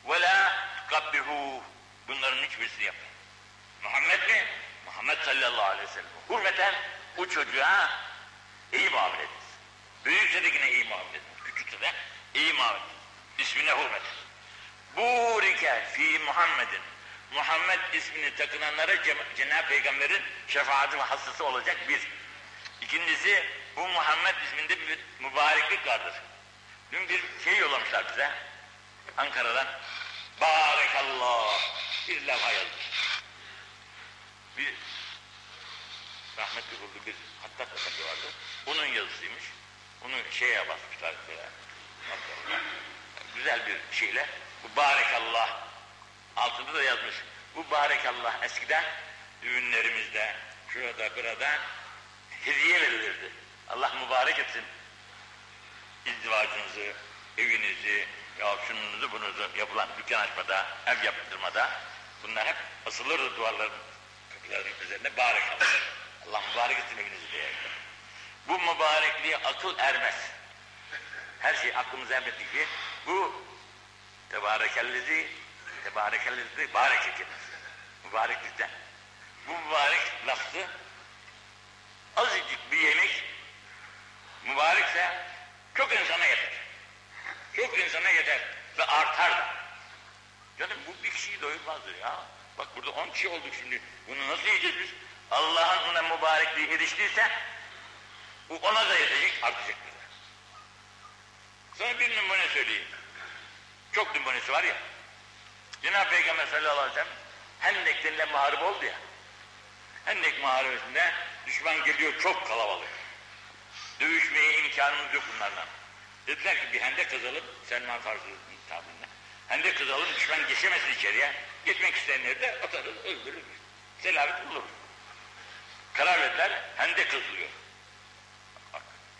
ve la tukabbihu bunların hiçbirisini yapmayın. Muhammed mi? Muhammed sallallahu aleyhi ve sellem. Hürmeten bu çocuğa iyi muamele ediniz. Büyükse de yine iyi muamele ediniz. Küçükse de iyi muamele ediniz. İsmine hürmet. Burike fi Muhammedin. Muhammed ismini takınanlara Cenab-ı Peygamber'in şefaati ve hastası olacak bir. İkincisi bu Muhammed isminde bir mübareklik vardır. Dün bir şey yollamışlar bize Ankara'dan. Barakallah bir levha yazmış. Bir rahmetli kurdu bir Hattat Efendi vardı. Onun yazısıymış. Onu şeye basmışlar böyle. Güzel bir şeyle. Bu Barakallah altında da yazmış. Bu Barakallah eskiden düğünlerimizde şurada burada hediye verilirdi. Allah mübarek etsin izdivacınızı, evinizi, ya şununuzu bununuzu yapılan dükkan açmada, ev yaptırmada bunlar hep asılırdı duvarların kapıların üzerinde barakallah. Allah mübarek etsin evinizi diye. Bu mübarekliğe akıl ermez. Her şey aklımıza ermedi ki bu tebarekellezi tebarekellezi barek etiniz. Mübareklikten. Bu mübarek lafzı azıcık bir yemek mübarekse çok insana yeter. Çok insana yeter ve artar da. Canım bu bir kişiyi doyurmazdır ya. Bak burada on kişi olduk şimdi. Bunu nasıl yiyeceğiz biz? Allah'ın ona mübarekliği eriştiyse bu ona da yetecek, artacak bize. Sana bir numune söyleyeyim. Çok numunesi var ya. Cenab-ı Peygamber sallallahu aleyhi ve sellem Hendek denilen muharebe oldu ya. Hendek muharebesinde düşman geliyor çok kalabalık. Dövüşmeye imkanımız yok bunlarla. Dediler ki bir hendek kazalım, Selman Farsi'nin tabirinde. Hendek kazalım, düşman geçemesin içeriye. Geçmek isteyenleri de atarız, öldürürüz. Selamet buluruz. Karar verdiler, hendek kazılıyor.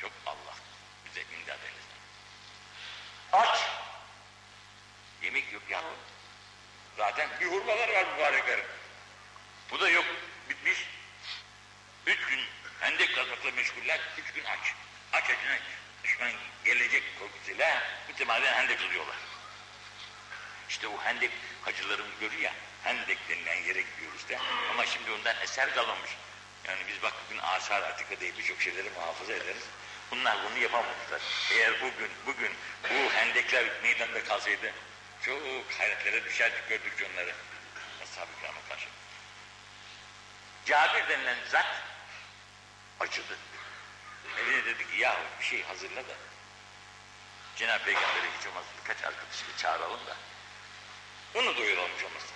Çok Allah bize imdad eylesin. Aç! Yemek yok yavrum. Zaten bir hurmalar var mübareklerin. Bu da yok, bitmiş. Üç gün hendek kazmakla meşguller, üç gün aç. Aç açına düşman gelecek korkusuyla mütemadiyen hendek kılıyorlar. İşte o hendek hacılarımız görüyor ya, hendek denilen yere gidiyoruz da. Ama şimdi ondan eser kalmamış. Yani biz bak bugün asar atikada birçok şeyleri muhafaza ederiz. Bunlar bunu yapamamışlar. Eğer bugün, bugün bu hendekler meydanda kalsaydı çok hayretlere düşerdik gördükçe onları. Ashab-ı karşı. Cabir denilen zat acıdı. Eline dedi ki yahu bir şey hazırla da Cenab-ı Peygamber'e hiç olmaz birkaç arkadaşını çağıralım da onu doyuralım hiç olmazsa.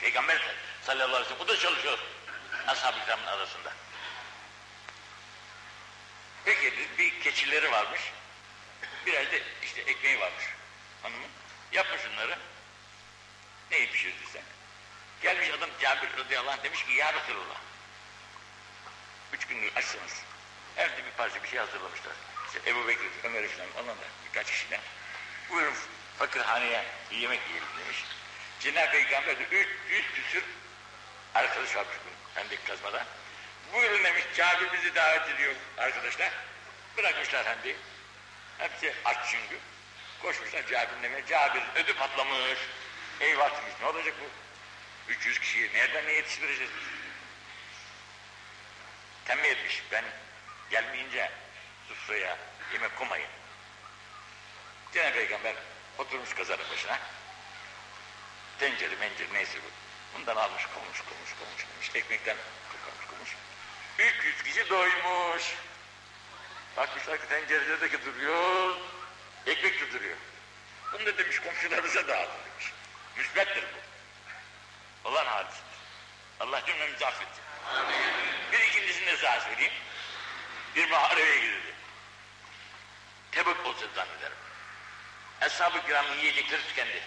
Peygamber sallallahu aleyhi ve sellem bu da çalışıyor ashab-ı arasında. Peki bir keçileri varmış. Biraz da işte ekmeği varmış hanımın. Yapmış onları. Neyi pişirdiyse. Gelmiş adam Cabir radıyallahu anh demiş ki ya Resulallah. Üç gündür açsınız. Evde bir parça bir şey hazırlamışlar. İşte Ebu Bekir, Ömer falan ondan da birkaç kişiden. Buyurun fakirhaneye bir yemek yiyelim demiş. Cenab-ı Peygamber de üç, yüz küsür arkadaş varmış bu hendek kazmada. Buyurun demiş, Cabir bizi davet ediyor arkadaşlar. Bırakmışlar efendi. Hepsi aç çünkü. Koşmuşlar Cabir'in evine. Cabir ödü patlamış. Eyvah demiş, ne olacak bu? 300 kişiyi nereden ne yetiştireceğiz? Tembih etmiş, ben gelmeyince sufraya yemek koymayın. Cenab-ı Peygamber oturmuş kazanın başına. Tencere mencere neyse bu. Bundan almış koymuş koymuş koymuş koymuş. Ekmekten. 300 kişi doymuş. Bakmışlar ki tenceredeki duruyor. Ekmek de duruyor. Bunu da demiş komşularınıza dağıtın demiş. Müsbettir bu. Olan hadistir. Allah cümlemizi affetsin. Bir ikincisini de daha söyleyeyim. Bir muharebeye girildi. Tebuk olsa zannederim. Eshab-ı kiramın yiyecekleri tükendi.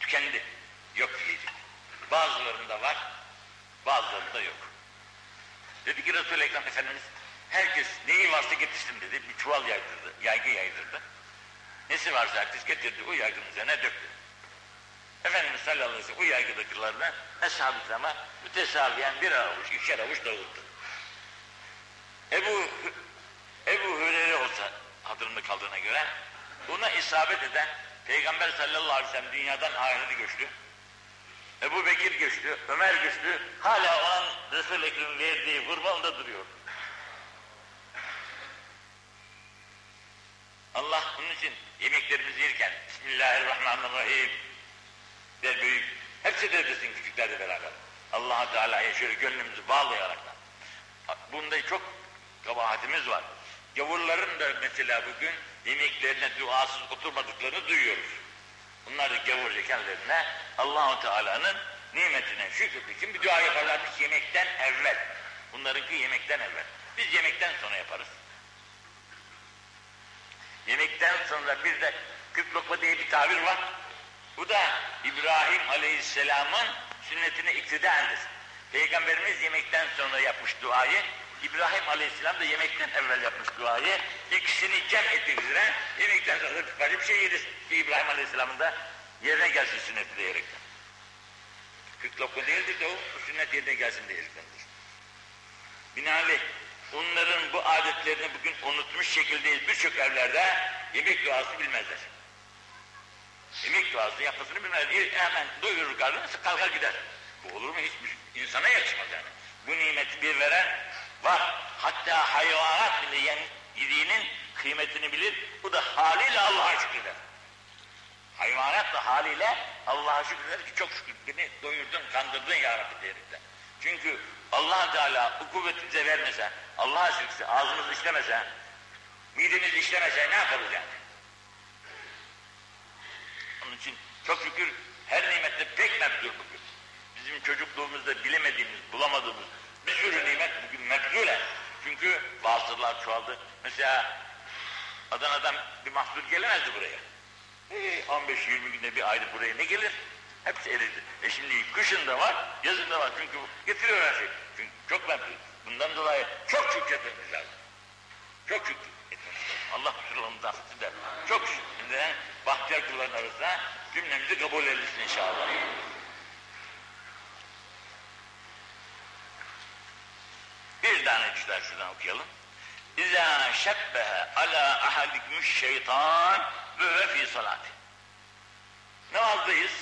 Tükendi. Yok yiyecek. Bazılarında var, bazılarında yok. Dedi ki Resul-i Ekrem Efendimiz, herkes neyi varsa getirsin dedi, bir çuval yaydırdı, yaygı yaydırdı. Nesi varsa herkes getirdi, o yaygının üzerine döktü. Efendimiz sallallahu aleyhi ve sellem o yaygıdakilerine Eshab-ı kirama mütesaviyen bir avuç, ikişer avuç dağıttı. Ebu, Ebu Hüreyre olsa hatırında kaldığına göre buna isabet eden Peygamber sallallahu aleyhi ve sellem dünyadan ahireti göçtü. Ebu Bekir göçtü, Ömer göçtü. Hala o an Resul-i Ekrem'in verdiği kurbanında duruyor. Allah bunun için yemeklerimizi yerken Bismillahirrahmanirrahim der büyük. Hepsi de desin küçükler de beraber. allah Teala'ya şöyle gönlümüzü bağlayarak da. Bunda çok kabahatimiz var. Gavurların da mesela bugün yemeklerine duasız oturmadıklarını duyuyoruz. Bunlar da gavurca kendilerine Allahu Teala'nın nimetine şükretmek için bir dua yaparlarmış yemekten evvel. Bunlarınki yemekten evvel. Biz yemekten sonra yaparız. Yemekten sonra bir de kırk lokma diye bir tabir var. Bu da İbrahim Aleyhisselam'ın sünnetine iktidadır. Peygamberimiz yemekten sonra yapmış duayı, İbrahim Aleyhisselam da yemekten evvel yapmış duayı. İkisini cem etmek üzere yemekten sonra bir bir şey yeriz. İbrahim Aleyhisselam'ın da yerine gelsin sünneti diyerekten. Kırk lokma değildir de o, sünnet yerine gelsin diyerektendir. Binaenaleyh onların bu adetlerini bugün unutmuş şekildeyiz. Birçok evlerde yemek duası bilmezler. Yemek duası yapmasını bilmez. Hemen doyurur karnını, kalkar gider. Bu olur mu? Hiçbir insana yakışmaz yani. Bu nimeti bir veren var. Hatta hayvanat bile yen, yediğinin kıymetini bilir. Bu da haliyle Allah'a şükreder. Hayvanat da haliyle Allah'a şükreder ki çok şükür beni doyurdun, kandırdın ya Rabbi diyerekten. Çünkü allah Teala bu kuvveti bize vermese, Allah'a şükrse, ağzımız işlemese, midemiz işlemese ne yaparız yani? Onun için çok şükür her nimette pek mebzul bugün. Bizim çocukluğumuzda bilemediğimiz, bulamadığımız bir sürü nimet bugün mebzule. Çünkü vasıtalar çoğaldı. Mesela Adana'dan bir mahsul gelemezdi buraya. E, 15-20 günde bir ayda buraya ne gelir? Hepsi eridi. E şimdi kışın da var, yazın da var. Çünkü getiriyor her şey. Çünkü çok memnun. Bundan dolayı çok şükretmemiz lazım. Çok şükretmemiz lazım. Allah kusurlarımızı affetsin der. Çok şükretmeden bahtiyar kulların arasında cümlemizi kabul edilsin inşallah. Cüzler şuradan okuyalım. İzâ şebbehe alâ ahadikmüş şeytan ve fi salati. Namazdayız.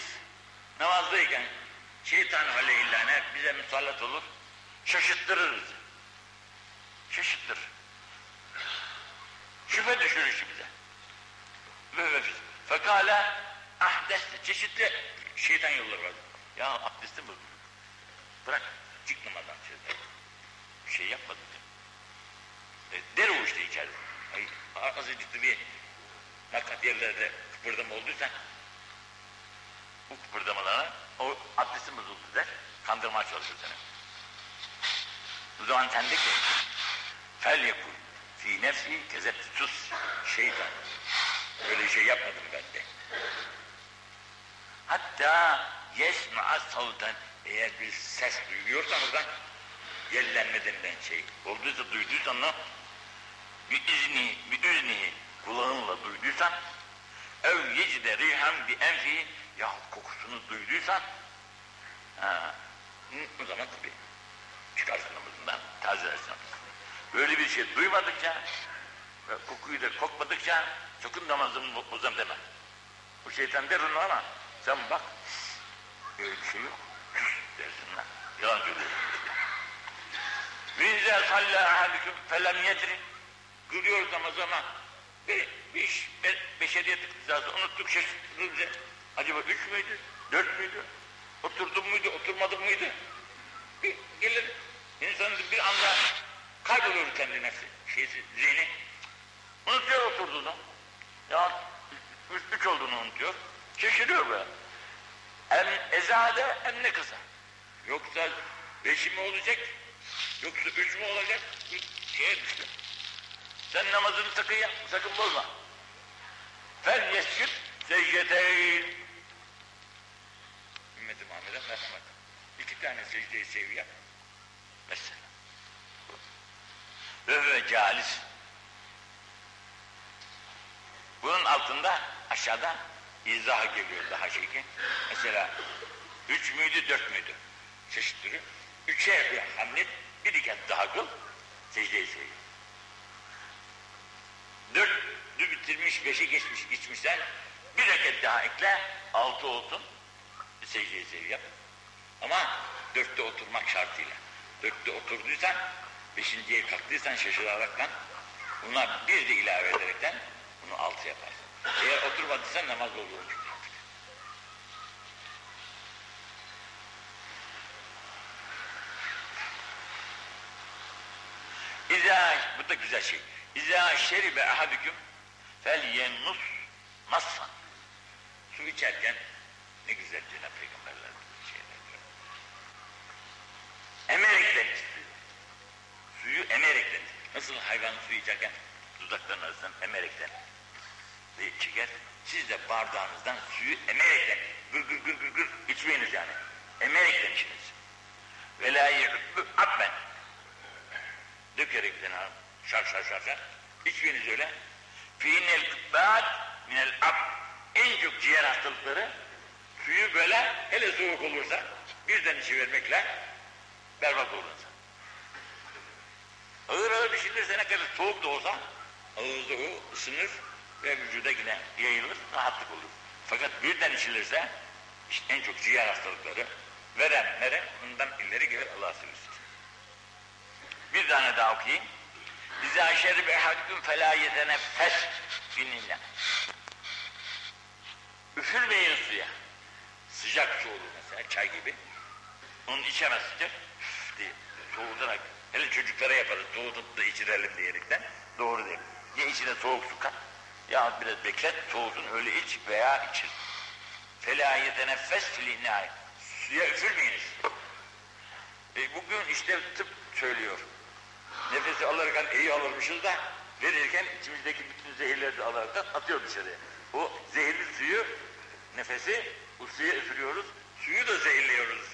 Namazdayken şeytan aleyhillâne bize musallat olur. Şaşıttırır bizi. Şaşıttırır. Şüphe düşürür bize. Ve ve Fekala ahdeste çeşitli şeytan yolları var. Ya abdestim bu. Bırak çıkmamadan şeyden. Bir şey yapmadım. E, der o işte içeride. Ay, azıcık bir nakat yerlerde kıpırdama olduysa bu kıpırdamalara o abdestin bozuldu der. Kandırmaya çalışır seni. O zaman sen de ki fel yakul fi nefsi kezet sus şeytan. Öyle şey yapmadım ben de. Hatta yesma'a savten eğer bir ses duyuyorsan oradan yellenme denilen şey olduysa duyduysan ne? Bir izni, bir izni kulağınla duyduysan ev yecide rihan bi enfi ya kokusunu duyduysan ha, o zaman tabii çıkarsın namazından tazelersin. Böyle bir şey duymadıkça ve kokuyu da kokmadıkça sakın namazımı bozam deme. Bu şeytan der onu ama sen bak öyle bir şey yok. Dersin lan. Yalan söylüyorsun. Ve izâ sallâ ahadüküm felem yedri. Kılıyoruz namaz ama bir, bir be, beşeriyet iktidası unuttuk şaşırtılınca. Acaba üç müydü, dört müydü? Oturdum muydu, oturmadım mıydı? Bir gelir, insanın bir anda kayboluyor kendi nefsi, şeysi, zihni. Unutuyor oturduğunu. Ya üç, üç olduğunu unutuyor. Şaşırıyor böyle. Hem ezade hem ne kısa. Yoksa beşi mi olacak, yoksa üç mü olacak? Şeye düştü. Sen namazını sakın sakın bozma. Fel yescüd secdeteyn. Ümmeti Muhammed'e merhamet. İki tane secdeyi sevi yap. Mesela. Ve ve calis. Bunun altında aşağıda izah geliyor daha şey ki. Mesela üç müydü dört müydü? Çeşitleri. Üçe bir hamlet bir rekat daha kıl. Secdeyi sevi. Dördü bitirmiş, beşi geçmiş, içmişsen bir rekat daha ekle, altı olsun. Secdeyi sevi yap. Ama dörtte oturmak şartıyla. Dörtte oturduysan, beşinciye kalktıysan şaşıraraktan buna bir de ilave ederekten bunu altı yaparsın. Eğer oturmadıysan namaz olur çünkü artık. İzâ, bu da güzel şey. İzâ şeribe ahadüküm fel yennus massan. Su içerken ne güzel Cenab-ı Peygamberler şeyler diyor. Emerekten. Suyu emerekten. Nasıl hayvan suyu içerken dudaklarının arasından emerekten ve çeker. Siz de bardağınızdan suyu emerekten gır gır gır gır gır içmeyiniz yani. Emerekten içiniz. Ve la yuhibbu abben. Dökerekten ha, şar şar şar şar. İçmeyiniz öyle. Fînel kıbbat minel ab. En çok ciğer hastalıkları suyu böyle hele soğuk olursa birden içi vermekle berbat olur. Ağır ağır düşünürse ne kadar soğuk da olsa ağızda o ısınır ve vücuda yine yayılır, rahatlık olur. Fakat birden içilirse işte en çok ciğer hastalıkları veren veren bundan ileri gelir Allah'a sürüsün. Bir tane daha okuyayım. İzâ şeribe ehadüküm felâ yeteneffes bininle. Üfürmeyin suya. Sıcak su olur mesela çay gibi. Onu içemez sıcak. Üf diye soğutarak. Hele çocuklara yaparız soğutup da içirelim diyerekten. Doğru değil. Ya içine soğuk su kat ya biraz beklet soğusun öyle iç veya içir. Felâ yeteneffes filînâi. Suya üfürmeyiniz. E bugün işte tıp söylüyor. Nefesi alırken iyi alırmışız da verirken içimizdeki bütün zehirleri de alaraktan atıyor dışarıya. O zehirli suyu, nefesi bu suya üfürüyoruz, suyu da zehirliyoruz.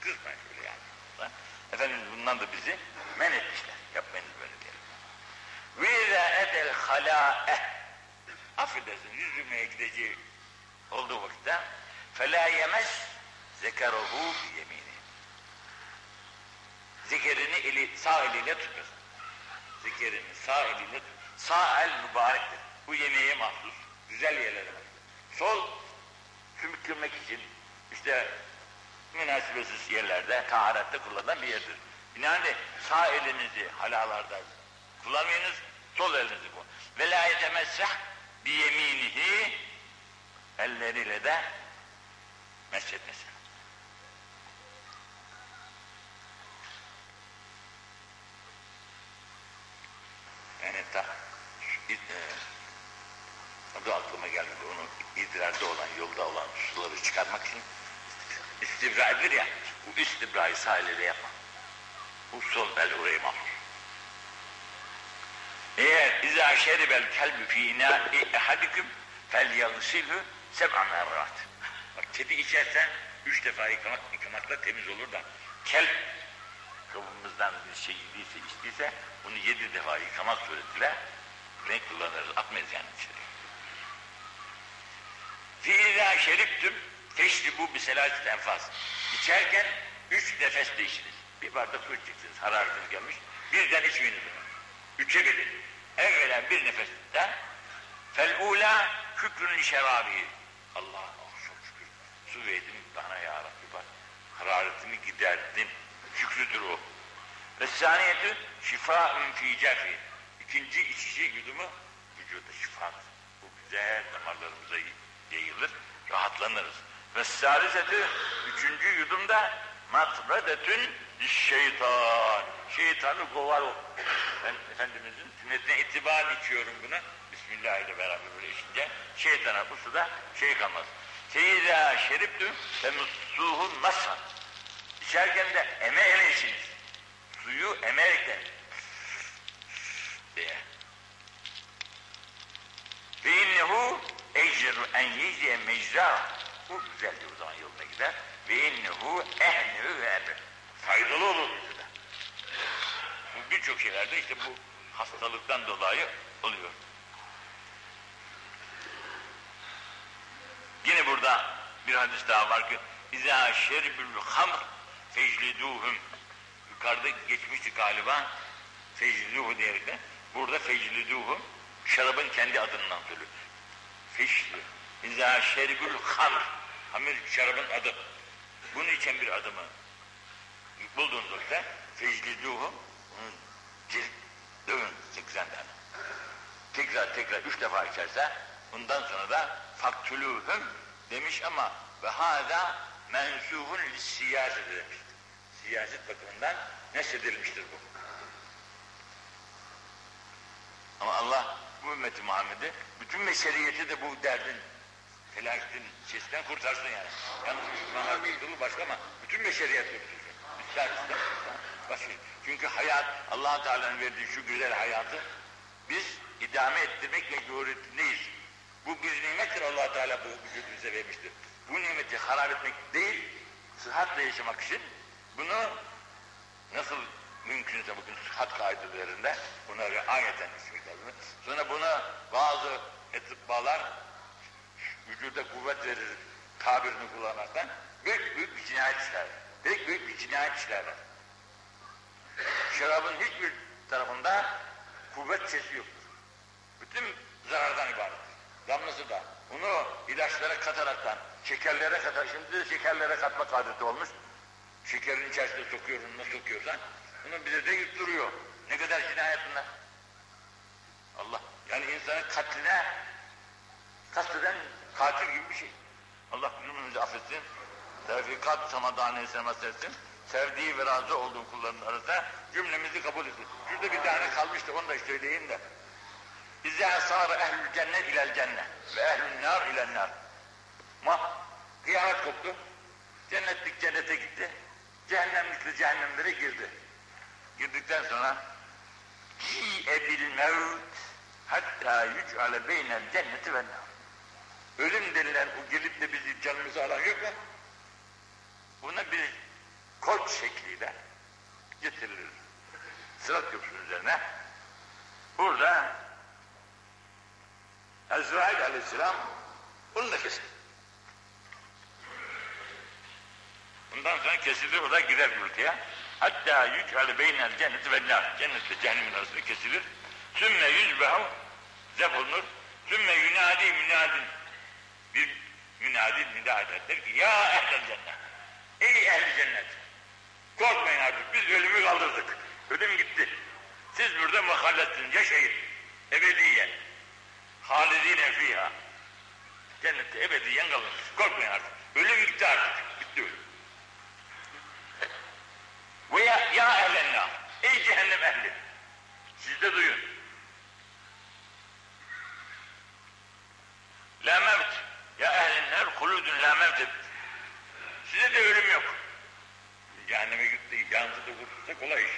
Kızmayın böyle yani. Efendim bundan da bizi men etmişler. Yapmayınız böyle diyelim. İzâ edel halâeh affedersin yüzümeye gideceği olduğu vakitte felâ yemez zekaruhu yemini Zekerini eli, sağ eliyle tutur. Zekerini sağ eliyle tutur. Sağ el mübarektir. Bu yemeğe mahsus. Güzel yerlere mahsus. Sol sümükürmek için işte münasebetsiz yerlerde, taharette kullanılan bir yerdir. Binaenaleyh sağ elinizi halalarda kullanmayınız, sol elinizi kullanın. Ve la yetemessah bi yeminihi elleriyle de mesletmesin. Yani ta e, da aklıma gelmedi. Onu idrarda olan, yolda olan suları çıkarmak için istibra edilir ya. Bu istibrayı sağ eliyle yapma. Bu sol el oraya mahsus. Eğer izâ şeribel kelbü fî inâ'i ehadiküm fel yagsilhü seb'a merrat. Bak kedi içersen üç defa yıkamak, yıkamakla temiz olur da kelp kabımızdan bir şey yediyse, içtiyse bunu yedi defa yıkamak suretiyle renk kullanırız, atmayız yani içeri. Fiilâ şeriptüm teşribu bir selasit enfaz. İçerken üç nefes değişiniz. Bir bardak su içeceksiniz. Hararetiniz gelmiş. Birden içmeyiniz bunu. Üçe bilin. Evvela bir nefeste fel ula kükrün şerabi. Allah oh çok şükür. Su verdin bana ya Rabbi bak. Hararetimi giderdin. Şükrüdür o. Ve saniyetü şifaun fi cefi. İkinci içici yudumu vücuda şifadır. Bu güzel damarlarımıza yayılır, rahatlanırız. Ve salisetü üçüncü yudumda matredetün şeytan. Şeytanı kovar o. Ben Efendimizin sünnetine itibar içiyorum bunu. Bismillah ile beraber böyle içince şeytana bu suda şey kalmaz. Seyyiza şeriptü ve mussuhu mashan. İçerken de eme eme içiniz. Suyu emerekten diye. Ve innehu ecru en yeciye mecra. Bu güzeldir o zaman yoluna gider. Ve innehu ehnü ve emr. Faydalı olur vücuda. Bu birçok şeylerde işte bu hastalıktan dolayı oluyor. Yine burada bir hadis daha var ki İzâ şerbül hamr fecliduhum Yukarıda geçmişti galiba fecliduhu diyerekten burada fecliduhu şarabın kendi adından söylüyor. Feşli. İzâ şerbül hamr hamir şarabın adı. Bunu içen bir adamı bulduğunuz vakitte fecliduhu cilt dövün 80 tane. Tekrar tekrar üç defa içerse bundan sonra da faktuluhum demiş ama ve hâzâ mensuhun siyaset demiş. Siyaset bakımından nesedilmiştir bu. Ama Allah bu ümmeti Muhammed'i bütün beşeriyeti de bu derdin felaketin sesinden kurtarsın yani. Yalnız Müslümanlar kurtulur başka ama bütün beşeriyet kurtulsun. Müslümanlar başka. Çünkü hayat, allah Teala'nın verdiği şu güzel hayatı biz idame ettirmek mecburiyetindeyiz. Bu bir nimettir allah Teala bu vücudu bize vermiştir. Bu nimeti harap etmek değil, sıhhatle yaşamak için bunu nasıl mümkünse bugün sıhhat kaidelerinde bunları ayeten ismek lazım. Sonra buna bazı etibbalar vücuda kuvvet verir tabirini kullanmaktan büyük büyük bir cinayet işlerler. Büyük büyük bir cinayet işlerler. Şarabın hiçbir tarafında kuvvet sesi yoktur. Bütün zarardan ibaret. Damlası da. Bunu ilaçlara kataraktan, şekerlere katar. Şimdi de şekerlere katmak adeti olmuş. Şekerin içerisine sokuyorsun, nasıl sokuyorsan. Bunu bize de yutturuyor. Ne kadar cinayet. Allah. Yani insanın katline kasteden katil gibi bir şey. Allah cümlemizi affetsin. Tevfikat samadan esnemez etsin. Sevdiği ve razı olduğu kulların arasında cümlemizi kabul etsin. Şurada bir tane kalmıştı onu da söyleyeyim de. İzâ sâre ehlül cennet ilel cennet ve ehlül nâr ilel nâr. Ma, kıyamet koptu. Cennetlik cennete gitti. Cehennemlikli cehennemlere girdi. Girdikten sonra Ci'e bil mevt hatta yüc'ale beynel cenneti ve. Ölüm denilen o gelip de bizi canımızı alan yok mu? Buna bir koç şekliyle getirilir. Sırat köprüsünün üzerine. Burada Ezrail aleyhisselam bunu da kesin. Bundan sonra kesilir o da gider gürültüye. Hatta yüc'ale beynel cenneti ve nar. Cennetle cehennemin arasında kesilir. Sümme yüzbehu zef olunur. Sümme yunadi münadin. Bir münadi nida eder. Der ki ya ehlel cennet. Ey ehli cennet. Korkmayın artık biz ölümü kaldırdık. Ölüm gitti. Siz burada muhalletsiniz. Yaşayın. Ebediyen. Halidine fiha. Cennette ebediyen kalın. Korkmayın artık. Ölüm gitti artık. Bitti ölüm. Ve ya, ya ehlenna. Ey cehennem ehli. Siz de duyun. La mevt. Ya ehlinler huludun la mevt. Size de ölüm yok. Cehenneme gitti, yansı da kurtulsa kolay iş.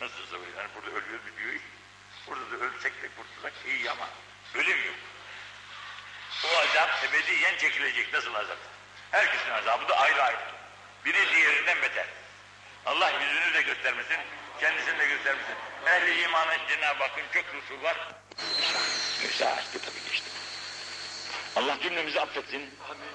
Nasılsa böyle, yani burada ölüyor bitiyor iş. Burada da ölsek de kurtulsak iyi ama ölüm yok. O azap ebediyen çekilecek, nasıl azap? Herkesin azabı da ayrı ayrı. Biri diğerinden beter. Allah yüzünü de göstermesin, kendisini de göstermesin. Ehli imanın Cenab-ı Hakk'ın çok lütfu var. Müsaade tabii geçti. Allah cümlemizi affetsin.